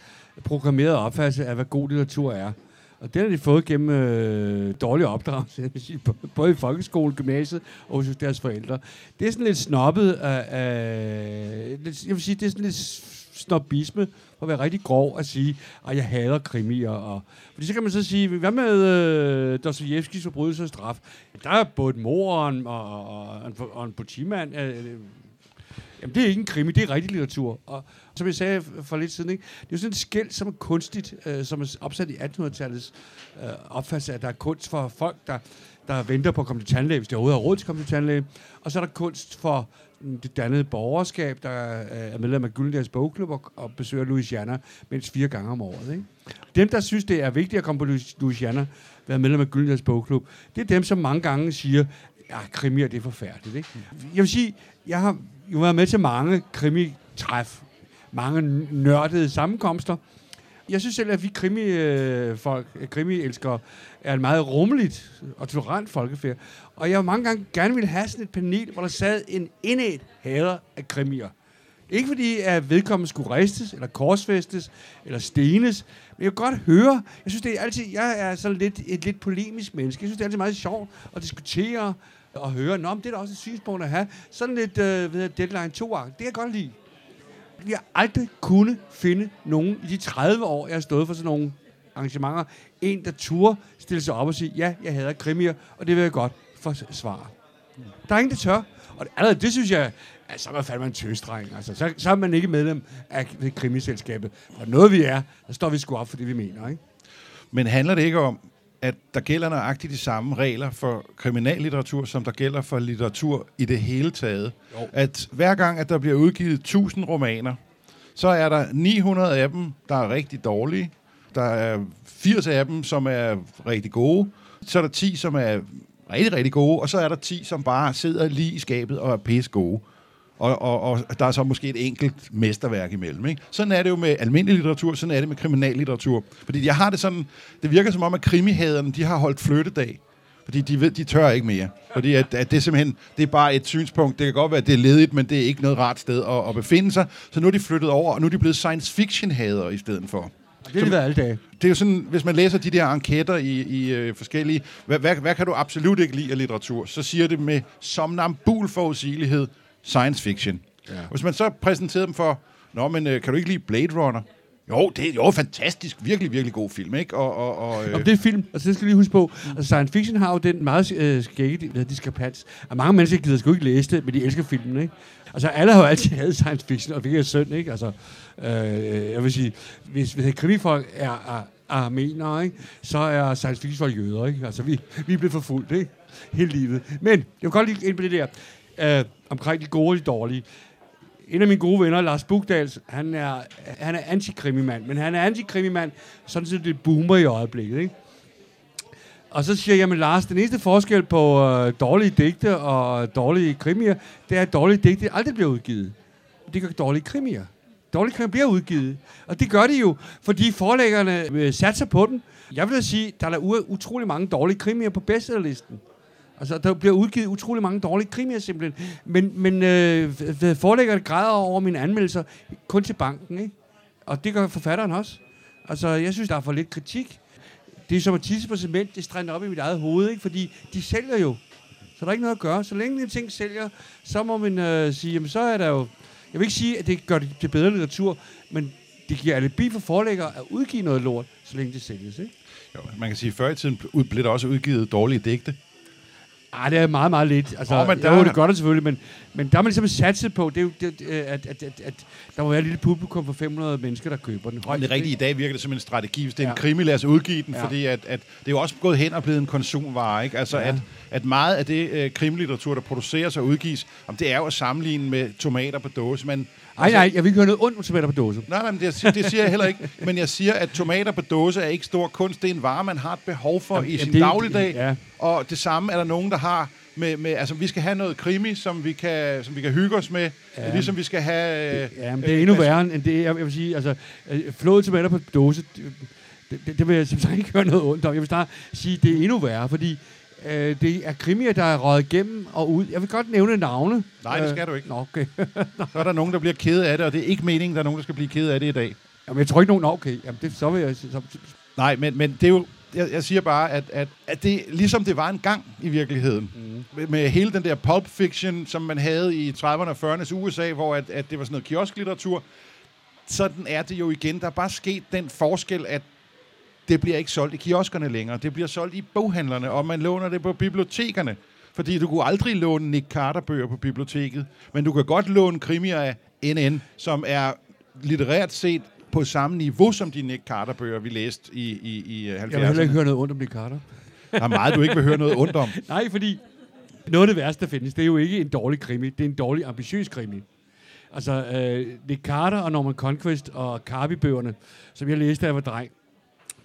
programmeret opfattelse af, hvad god litteratur er. Og det har de fået gennem øh, dårlig opdragelse, både i folkeskole, gymnasiet og hos deres forældre. Det er sådan lidt snobbet af, af jeg vil sige, det er sådan lidt snobisme, at være rigtig grov at sige, at jeg hader krimier. Og, fordi så kan man så sige, hvad med øh, Dostojevskis forbrydelse og straf? Der er både et mor og en, og, og, en, og en politimand. Øh, øh, Jamen, det er ikke en krimi, det er rigtig litteratur. Og som jeg sagde for lidt siden, ikke? det er jo sådan et skæld, som er kunstigt, øh, som er opsat i 1800-tallets øh, opfattelse, at der er kunst for folk, der, der venter på at komme til tandlæge, hvis de overhovedet har råd til at komme til tandlæge. Og så er der kunst for mm, det dannede borgerskab, der øh, er medlem af Gyldendals Bogklub og, og besøger Louisiana mindst fire gange om året. Ikke? Dem, der synes, det er vigtigt at komme på Louis- Louisiana, være medlem af Gyldendals Bogklub, det er dem, som mange gange siger, ja, krimier, det er forfærdeligt. Ikke? Jeg vil sige, jeg har jo været med til mange krimitræf, mange nørdede sammenkomster. Jeg synes selv, at vi krimi-folk, krimi-elskere, er et meget rummeligt og tolerant folkefærd. Og jeg har mange gange gerne ville have sådan et panel, hvor der sad en indet hader af krimier. Ikke fordi, at vedkommende skulle ristes, eller korsfæstes, eller stenes, men jeg kan godt høre, jeg synes, det er altid, jeg er sådan lidt, et lidt polemisk menneske. Jeg synes, det er altid meget sjovt at diskutere og høre, Nå, men det er da også et synspunkt at have. Sådan lidt, øh, ved jeg, deadline 2 Det kan jeg godt lide. Vi har aldrig kunne finde nogen i de 30 år, jeg har stået for sådan nogle arrangementer, en, der turde stille sig op og sige, ja, jeg hader krimier, og det vil jeg godt forsvare. Der er ingen, der tør. Og det, allerede det synes jeg, at så er man fandme en tøsdreng. Altså, så, så er man ikke medlem af krimiselskabet. For noget vi er, så står vi sgu op for det, vi mener. Ikke? Men handler det ikke om, at der gælder nøjagtigt de samme regler for kriminallitteratur, som der gælder for litteratur i det hele taget? Jo. At hver gang, at der bliver udgivet 1000 romaner, så er der 900 af dem, der er rigtig dårlige. Der er 80 af dem, som er rigtig gode. Så er der 10, som er rigtig, rigtig gode. Og så er der 10, som bare sidder lige i skabet og er pisse gode. Og, og, og der er så måske et enkelt mesterværk imellem. Ikke? Sådan er det jo med almindelig litteratur, sådan er det med kriminallitteratur. Fordi jeg har det sådan, det virker som om, at krimihaderne, de har holdt flyttedag. Fordi de ved, de tør ikke mere. Fordi at, at det er simpelthen, det er bare et synspunkt. Det kan godt være, at det er ledigt, men det er ikke noget rart sted at, at befinde sig. Så nu er de flyttet over, og nu er de blevet science fiction hader i stedet for. Det har det været alle dage. Det er jo sådan, hvis man læser de der enqueter i, i øh, forskellige, hvad, hvad, hvad kan du absolut ikke lide af litteratur? Så siger det med somnambul forudsigelighed, science fiction. Ja. Hvis man så præsenterer dem for, nå, men øh, kan du ikke lide Blade Runner? Jo, det er jo fantastisk, virkelig, virkelig god film, ikke? Og, og, og, øh, Om det er film, altså det skal lige huske på. Altså science fiction har jo den meget øh, skægge diskrepans, at mange mennesker gider sgu ikke læse det, men de elsker filmen, ikke? Altså alle har jo altid haft science fiction, og det er synd, ikke? Altså, øh, jeg vil sige, hvis, hvis krimifolk er, er armenere, ikke? så er science fiction folk jøder, ikke? Altså vi, vi er blevet forfulgt, ikke? Hele livet. Men jeg vil godt lige ind på det der, øh, omkring de gode og de dårlige. En af mine gode venner, Lars Bugdals, han er, han er antikrimimand, men han er antikrimimand, sådan set det boomer i øjeblikket, ikke? Og så siger jeg, jamen Lars, den eneste forskel på øh, dårlige digte og dårlige krimier, det er, at dårlige digte aldrig bliver udgivet. Det gør dårlige krimier. dårlige krimier bliver udgivet. Og det gør de jo, fordi forlæggerne øh, satser på dem. Jeg vil da sige, der er utrolig mange dårlige krimier på bestsellerlisten. Altså, der bliver udgivet utrolig mange dårlige krimier simpelthen. Men, men øh, forlæggerne græder over mine anmeldelser kun til banken, ikke? Og det gør forfatteren også. Altså, jeg synes, der er for lidt kritik. Det er som at tisse på cement, det strænder op i mit eget hoved, ikke? Fordi de sælger jo. Så der er ikke noget at gøre. Så længe en ting sælger, så må man øh, sige, jamen så er der jo... Jeg vil ikke sige, at det gør det til bedre litteratur, men det giver alibi for forlægger at udgive noget lort, så længe det sælges, ikke? Jo, man kan sige, at før i tiden blev der også udgivet dårlige digte. Ej, det er meget, meget lidt. Altså, oh, men der-. Jo, det gør det selvfølgelig, men, men der er man ligesom satset på, det er jo, det, øh, at, at, at, at, der må være et lille publikum for 500 mennesker, der køber den. Men det er rigtigt, i dag virker det som en strategi. Hvis det er en Ja. krimi, lad os udgive den, Ja. fordi at, at det er jo også gået hen og blevet en konsumvare. Ikke? Altså, Ja. at, at meget af det øh, krimlitteratur, der produceres og udgives, om det er jo at sammenligne med tomater på dåse. Men, Ej, nej, jeg vil ikke høre noget ondt om tomater på dåse. Nej, nej, men det, det siger jeg heller ikke. Men jeg siger, at tomater på dåse er ikke stor kunst. Det er en vare, man har et behov for Jamen, i jamen, sin det- dagligdag. ja. Og det samme er der nogen, der har med, med... Altså, vi skal have noget krimi, som vi kan, som vi kan hygge os med. Ja. Ligesom vi skal have... Øh, Ja, men det er endnu værre end det. Jeg, jeg vil sige, altså, øh, flåede tomater på dåse, det, det, det, det vil jeg simpelthen ikke høre noget ondt om. Jeg vil snart sige, det er endnu værre, fordi øh, det er krimier, der er røget igennem og ud. Jeg vil godt nævne navne. Nej, det skal du ikke. Nå, okay. Så er der nogen, der bliver ked af det, og det er ikke meningen, der er nogen, der skal blive ked af det i dag. Jamen, jeg tror ikke nogen, okay. Jamen, det, så vil jeg... Så, så, Nej, men, men det er jo... Jeg, jeg siger bare, at, at, at det ligesom det var en gang i virkeligheden. Mm. Med, med hele den der pulp fiction, som man havde i 30'erne og 40'ernes USA, hvor at, at det var sådan noget kiosklitteratur. Sådan er det jo igen. Der er bare sket den forskel, at det bliver ikke solgt i kioskerne længere. Det bliver solgt i boghandlerne, og man låner det på bibliotekerne. Fordi du kunne aldrig låne Nick Carter-bøger på biblioteket, men du kan godt låne krimier af NN, som er litterært set på samme niveau som de Nick Carter-bøger, vi læste i, i, i øh, 70'erne. jeg vil heller ikke høre noget ondt om Nick Carter. Der er meget, du ikke vil høre noget ondt om. Nej, fordi noget af det værste, der findes, det er jo ikke en dårlig krimi. Det er en dårlig, ambitiøs krimi. Altså, øh, Nick Carter og Norman Conquest og Carby-bøgerne, som jeg læste, da jeg var dreng,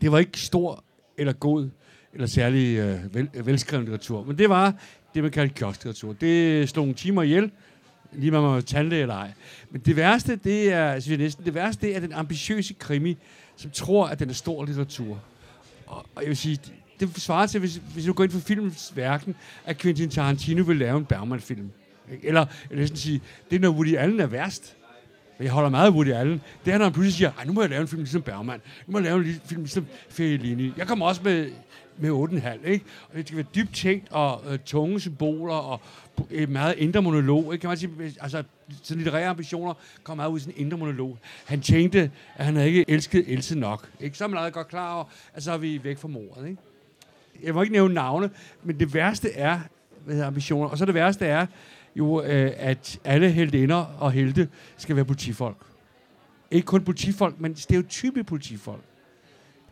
det var ikke stor eller god eller særlig øh, vel, øh, litteratur. Men det var det, man kaldte kiosklitteratur. Det slog nogle timer ihjel, lige med man var tandlæge eller ej. Men det værste, det er, synes jeg næsten, det værste, det er den ambitiøse krimi, som tror, at den er stor litteratur. Og, og jeg vil sige, det, svarer til, hvis, hvis du går ind for filmens verden, at Quentin Tarantino vil lave en Bergman-film. Eller jeg vil næsten sige, det er når Woody Allen er værst. Men jeg holder meget af Woody Allen. Det er, når han pludselig siger, Ej, nu må jeg lave en film ligesom Bergman. Nu må jeg lave en film ligesom Fellini. Jeg kommer også med, med 8,5, ikke? Og det skal være dybt tænkt og øh, tunge symboler og et meget indre monolog. Ikke? Kan man sige, altså, sådan litterære ambitioner kommer meget ud i sådan en indre monolog. Han tænkte, at han havde ikke elsket Else nok. Ikke? Så er man allerede godt klar over, at så er vi væk fra mordet. Ikke? Jeg må ikke nævne navne, men det værste er hvad hedder ambitioner. Og så det værste er jo, øh, at alle heldinder og helte skal være politifolk. Ikke kun politifolk, men stereotype politifolk.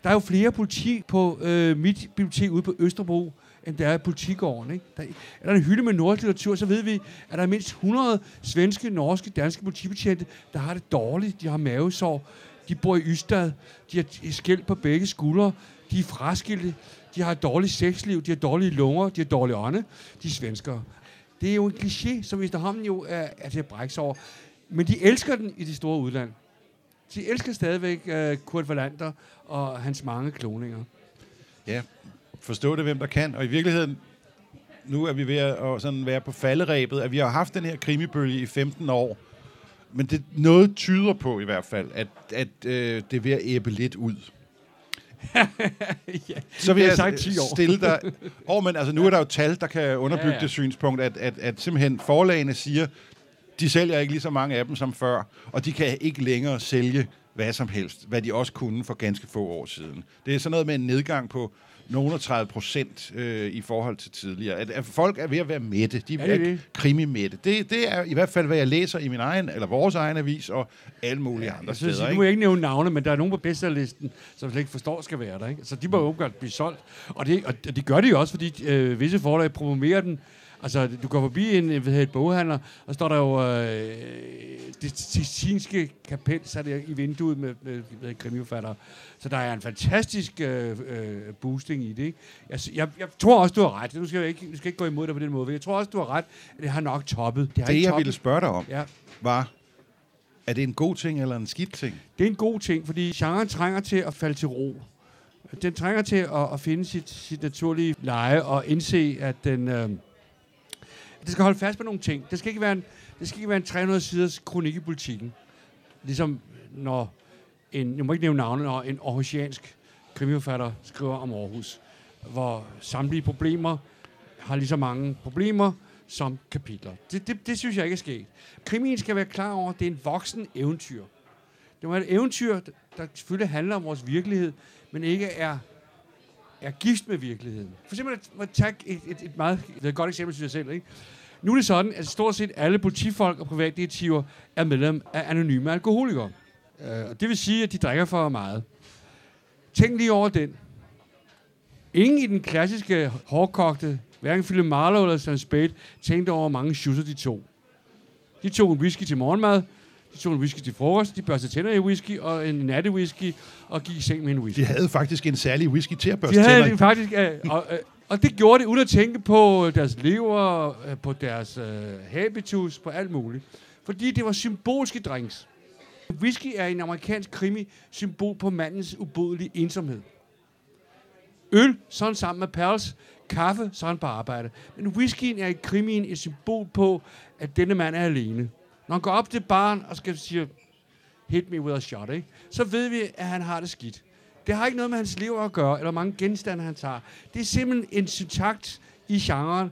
Der er jo flere politi på øh, mit bibliotek ude på Østerbro, end der er i politigården. Ikke? Der, er der en hylde med nordisk litteratur, så ved vi, at der er mindst 100 svenske, norske, danske politibetjente, der har det dårligt. De har mavesår. De bor i Ystad. De har skæld på begge skuldre. De er fraskilte. De har et dårligt sexliv. De har dårlige lunger. De har dårlige ånde. De er svenskere. Det er jo en kliché, som efterhånden jo er, er til at brække sig over. Men de elsker den i det store udland. De elsker stadigvæk uh, Kurt Wallander og hans mange kloninger. Ja, forstå det, hvem der kan. Og i virkeligheden, nu er vi ved at sådan være på falderæbet, at vi har haft den her krimibølge i 15 år. Men det noget tyder på i hvert fald, at, at øh, det er ved at æbe lidt ud ja, Så vil jeg sagt 10 år. stille dig... Oh, men altså, nu er der jo tal, der kan underbygge ja, ja. det synspunkt, at, at, at simpelthen forlagene siger, de sælger ikke lige så mange af dem som før, og de kan ikke længere sælge hvad som helst, hvad de også kunne for ganske få år siden. Det er sådan noget med en nedgang på nogle 30 procent øh, i forhold til tidligere. At, at folk er ved at være mætte. De er, det er det. krimi-mætte. Det, det er i hvert fald, hvad jeg læser i min egen, eller vores egen avis, og alle mulige ja, andre Jeg synes, steder. nu må jeg ikke nævne navne, men der er nogen på bestsellerlisten, som jeg slet ikke forstår skal være der. Ikke? Så de må jo godt blive solgt. Og det, og det gør de jo også, fordi øh, visse forlag promoverer den. Altså, du går forbi en, hedder, et boghandler, og står der jo øh, det Sistinske kapel sat der i vinduet med, med, med krimiforfattere. Så der er en fantastisk øh, øh, boosting i det. Ikke? Jeg, jeg, jeg tror også, du har ret. Nu skal jeg ikke, du skal ikke gå imod dig på den måde. Jeg tror også, du har ret, at det har nok toppet. Det, har Det, jeg toppet. ville spørge dig om, Ja. var, Er det en god ting eller en skidt ting? Det er en god ting, fordi genren trænger til at falde til ro. Den trænger til at, at finde sit, sit naturlige leje og indse, at den, øh, det skal holde fast på nogle ting. Det skal ikke være en, det skal ikke være en 300 siders kronik i politikken. Ligesom når en, jeg må ikke nævne navnet, når en aarhusiansk krimiforfatter skriver om Aarhus, hvor samtlige problemer har lige så mange problemer som kapitler. Det, det, det synes jeg ikke er sket. Krimien skal være klar over, at det er en voksen eventyr. Det må være et eventyr, der selvfølgelig handler om vores virkelighed, men ikke er, er gift med virkeligheden. For eksempel at, tage et, et, et meget et godt eksempel, synes jeg selv. Ikke? Nu er det sådan, at stort set alle politifolk og privatdetektiver er medlem af anonyme alkoholikere. Uh, det vil sige, at de drikker for meget. Tænk lige over den. Ingen i den klassiske hårdkogte, hverken Philip Marlowe eller Sam Spade, tænkte over, hvor mange schusser de tog. De tog en whisky til morgenmad, de tog en whisky til frokost, de børste tænder i whisky, og en natte whisky, og gik i seng med en whisky. De havde faktisk en særlig whisky til at børste De havde tænder faktisk, øh, og, øh, og det gjorde det uden at tænke på deres lever, øh, på deres øh, habitus, på alt muligt. Fordi det var symbolske drinks. Whisky er en amerikansk krimi symbol på mandens ubodelige ensomhed. Øl, sådan sammen med pals, kaffe, så han på arbejde. Men whiskyen er i krimien et symbol på, at denne mand er alene. Når han går op til barn og skal sige, hit me with a shot, ikke? så ved vi, at han har det skidt. Det har ikke noget med hans liv at gøre, eller mange genstande han tager. Det er simpelthen en syntakt i genren.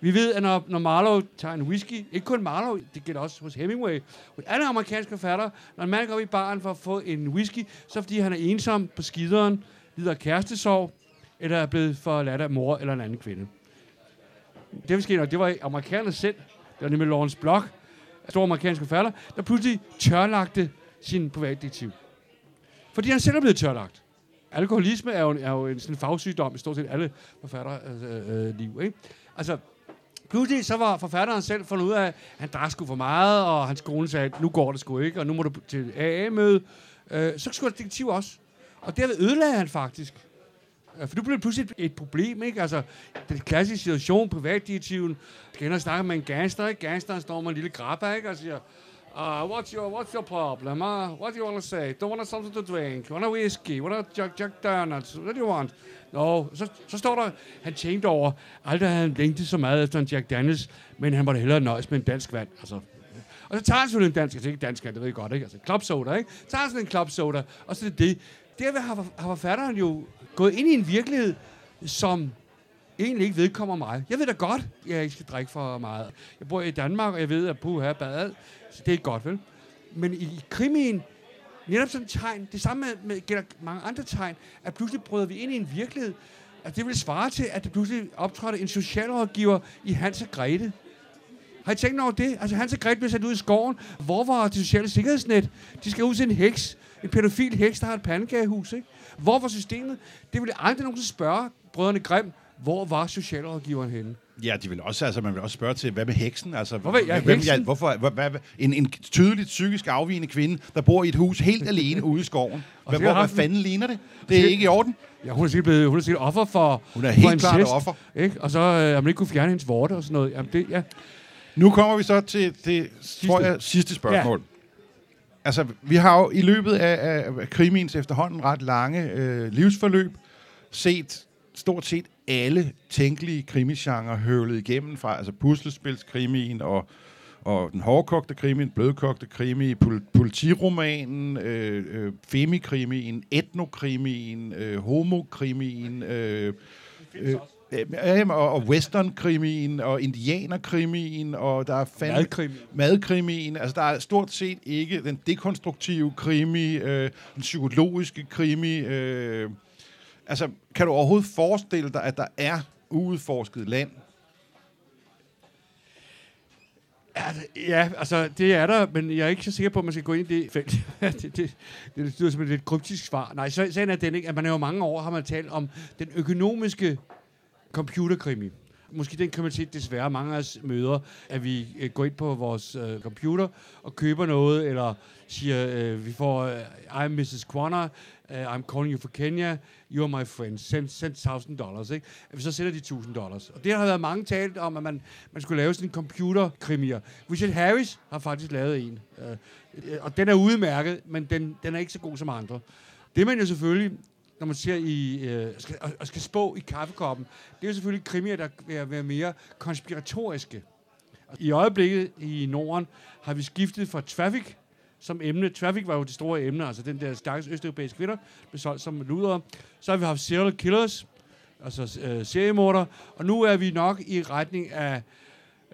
Vi ved, at når, når Marlowe tager en whisky, ikke kun Marlowe, det gælder også hos Hemingway, hos alle amerikanske forfattere, når en mand går op i baren for at få en whisky, så fordi han er ensom på skideren, lider af kærestesorg, eller er blevet forladt af mor eller en anden kvinde. Det var nok, det var amerikanerne selv, det var nemlig Lawrence Block, store amerikanske forfatter, der pludselig tørlagte sin privatdetektiv. Fordi han selv er blevet tørlagt. Alkoholisme er jo, er jo en sådan fagsygdom i stort set alle forfattere øh, øh, øh liv. Ikke? Altså, pludselig så var forfatteren selv fundet ud af, at han drak sgu for meget, og hans kone sagde, nu går det sgu ikke, og nu må du til AA-møde. Øh, så skulle der detektiv også. Og derved ødelagde han faktisk. For du blev pludselig et, problem, ikke? Altså, den klassiske situation, privatdetektiven skal hen og snakke med en gangster, ikke? Gangsteren står med en lille grabber, ikke? Og siger, Uh, what's your what's your problem? Uh, what do you want to say? Don't want something to drink? Want a whiskey? Want a Jack, Jack Daniels? What do you want? No. Så, så står der, han tænkte over, aldrig havde han længtet så meget efter en Jack Daniels, men han måtte hellere nøjes med en dansk vand. Altså, og så tager han selvfølgelig en dansk, altså ikke dansk det ved jeg godt, ikke? Altså club soda, ikke? Tager sådan en club soda, og så er det det. Derved har, har forfatteren jo gået ind i en virkelighed, som egentlig ikke vedkommer mig. Jeg ved da godt, at jeg ikke skal drikke for meget. Jeg bor i Danmark, og jeg ved, at puha, bad så det er godt, vel? Men i, i krimien, netop sådan et tegn, det samme med, med gælder mange andre tegn, at pludselig bryder vi ind i en virkelighed, at det vil svare til, at der pludselig optrådte en socialrådgiver i Hans og Grete. Har I tænkt over det? Altså, Hans og Grete blev sat ud i skoven. Hvor var det sociale sikkerhedsnet? De skal ud til en heks. En pædofil heks, der har et pandekagehus, ikke? Hvor var systemet? Det ville aldrig nogen spørge brødrene Grim, hvor var socialrådgiveren henne? Ja, de vil også, altså, man vil også spørge til, hvad med heksen? Altså, Hvorfor- ja, hvem, heksen. hvorfor, hvad, hvad, en, en tydeligt psykisk afvigende kvinde, der bor i et hus helt alene ude i skoven. Hvad, hvor, hvad fanden ligner det? Det er ikke i orden. Ja, hun er sikkert blevet, hun er sikkert offer for Hun er helt klart offer. Ikke? Og så øh, har man ikke kunne fjerne hendes vorte og sådan noget. Jamen, det, ja. Nu kommer vi så til det tror jeg, sidste spørgsmål. Ja. Altså, vi har jo i løbet af, af krimiens efterhånden ret lange øh, livsforløb set stort set alle tænkelige krimigenre høvlet igennem fra altså puslespilskrimien og, og den hårdkogte krimi, den blødkogte krimi, pol- politiromanen, øh, øh, femikrimien, etnokrimien, øh, homokrimien, øh, øh, og, og westernkrimien, og indianerkrimien, og der er fandme... Madkrimi. Madkrimien. Altså, der er stort set ikke den dekonstruktive krimi, øh, den psykologiske krimi. Øh, altså, kan du overhovedet forestille dig, at der er uudforsket land? Ja, altså, det er der, men jeg er ikke så sikker på, at man skal gå ind i det felt. det, det, det, det lyder som et lidt kryptisk svar. Nej, så, sagen er den ikke, at man er jo mange år, har man talt om den økonomiske computerkrimi. måske den kriminalitet desværre mange af os møder, at vi øh, går ind på vores øh, computer og køber noget, eller siger, øh, vi får, øh, I'm Mrs. Kwana, uh, øh, I'm calling you for Kenya, you are my friend, send, send 1000 dollars, ikke? At vi så sender de 1000 dollars. Og det har været mange talt om, at man, man skulle lave sådan en computerkrimier. Richard Harris har faktisk lavet en, uh, og den er udmærket, men den, den er ikke så god som andre. Det man jo selvfølgelig når man ser i, øh, skal, og, og skal spå i kaffekoppen, det er jo selvfølgelig krimier, der vil være mere konspiratoriske. I øjeblikket i Norden har vi skiftet fra traffic som emne. Traffic var jo det store emne, altså den der stakkels østeuropæiske kvinder blev solgt som luder. Så har vi haft serial killers, altså øh, seriemorder, og nu er vi nok i retning af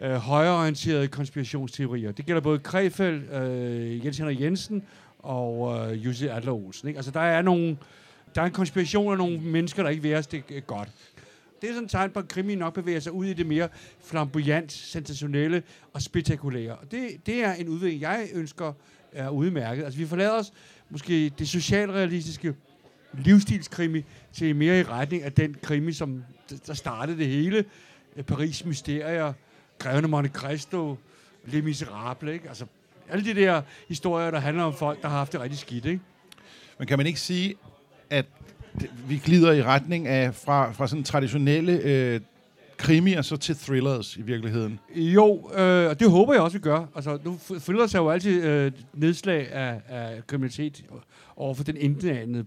øh, højreorienterede konspirationsteorier. Det gælder både Krefeld, øh, Jens Henrik Jensen og øh, Jussi Adler Olsen. Ikke? Altså der er nogle, der er en konspiration af nogle mennesker, der ikke vil os det øh, godt. Det er sådan et tegn på, at krimi nok bevæger sig ud i det mere flamboyant, sensationelle og spektakulære. Og det, det er en udvikling, jeg ønsker er udmærket. Altså vi forlader os måske det socialrealistiske livsstilskrimi til mere i retning af den krimi, som der startede det hele. Paris Mysterier, Grevene Monte Cristo, Les Miserables, ikke? Altså alle de der historier, der handler om folk, der har haft det rigtig skidt, ikke? Men kan man ikke sige, at vi glider i retning af fra, fra sådan traditionelle øh, krimier så til thrillers i virkeligheden? Jo, øh, og det håber jeg også, vi gør. Altså, nu thrillers er jo altid øh, nedslag af, af kriminalitet over for den indnændende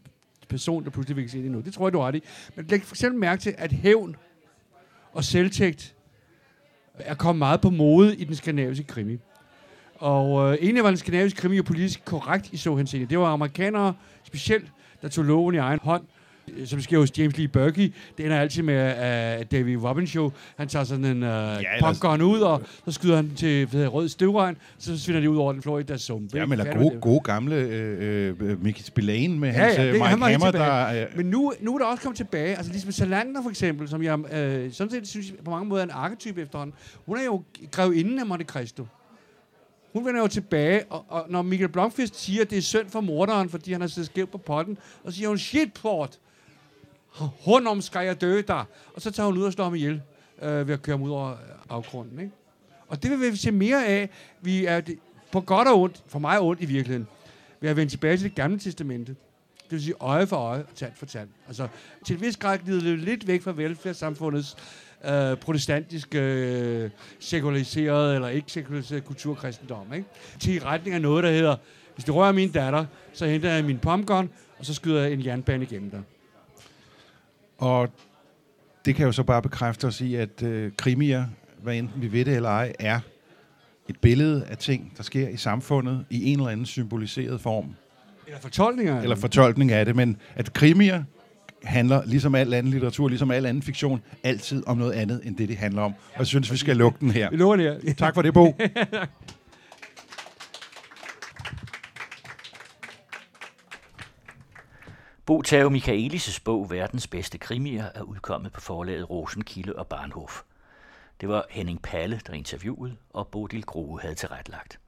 person, der pludselig vil se det nu. Det tror jeg, du har ret i. Men læg for eksempel mærke til, at hævn og selvtægt er kommet meget på mode i den skandinaviske krimi. Og øh, egentlig var den skandinaviske krimi jo politisk korrekt i så henseende. Det var amerikanere specielt, der tog loven i egen hånd, som sker hos James Lee Burkey, det ender altid med uh, David Robin Show. Han tager sådan en uh, ja, popcorn ud, og så skyder han til ved, rød støvregn, så svinder de ud over den Florida sumpe. Ja, men der gode, gode gamle øh, øh, Mickey Spillane med ja, hans ja, det, Mike han Hammer, der... Øh. Men nu, nu er der også kommet tilbage, altså ligesom Salander for eksempel, som jeg øh, sådan set synes på mange måder er en arketype efterhånden. Hun er jo inden af Monte Cristo. Hun vender jo tilbage, og, og når Michael Blomqvist siger, at det er synd for morderen, fordi han har siddet skævt på potten, og siger hun, shit, port, Honom skal jeg dø der. Og så tager hun ud og slår ham ihjel øh, ved at køre ham ud over øh, afgrunden. Ikke? Og det vil vi se mere af. Vi er det, på godt og ondt, for mig ondt i virkeligheden, vi at vendt tilbage til det gamle testamente. Det vil sige øje for øje og tand for tand. Altså, til en vis grad glider det lidt væk fra velfærdssamfundets øh, protestantiske, øh, sekulariserede eller ikke sekulariserede kulturkristendom. Ikke? Til retning af noget, der hedder, hvis det rører min datter, så henter jeg min pumpgun, og så skyder jeg en jernbane igennem dig. Og det kan jo så bare bekræfte os i, at øh, krimier, hvad enten vi ved det eller ej, er et billede af ting, der sker i samfundet i en eller anden symboliseret form. Eller fortolkninger. Eller fortolkning af det, men at krimier handler, ligesom al anden litteratur, ligesom al anden fiktion, altid om noget andet, end det, det handler om. Og jeg synes, vi skal lukke den her. Vi lukker det her. Tak for det, Bo. Bo Tave Michaelis' bog Verdens bedste krimier er udkommet på forlaget Rosenkilde og Barnhof. Det var Henning Palle, der interviewede, og Bodil Grohe havde tilrettelagt.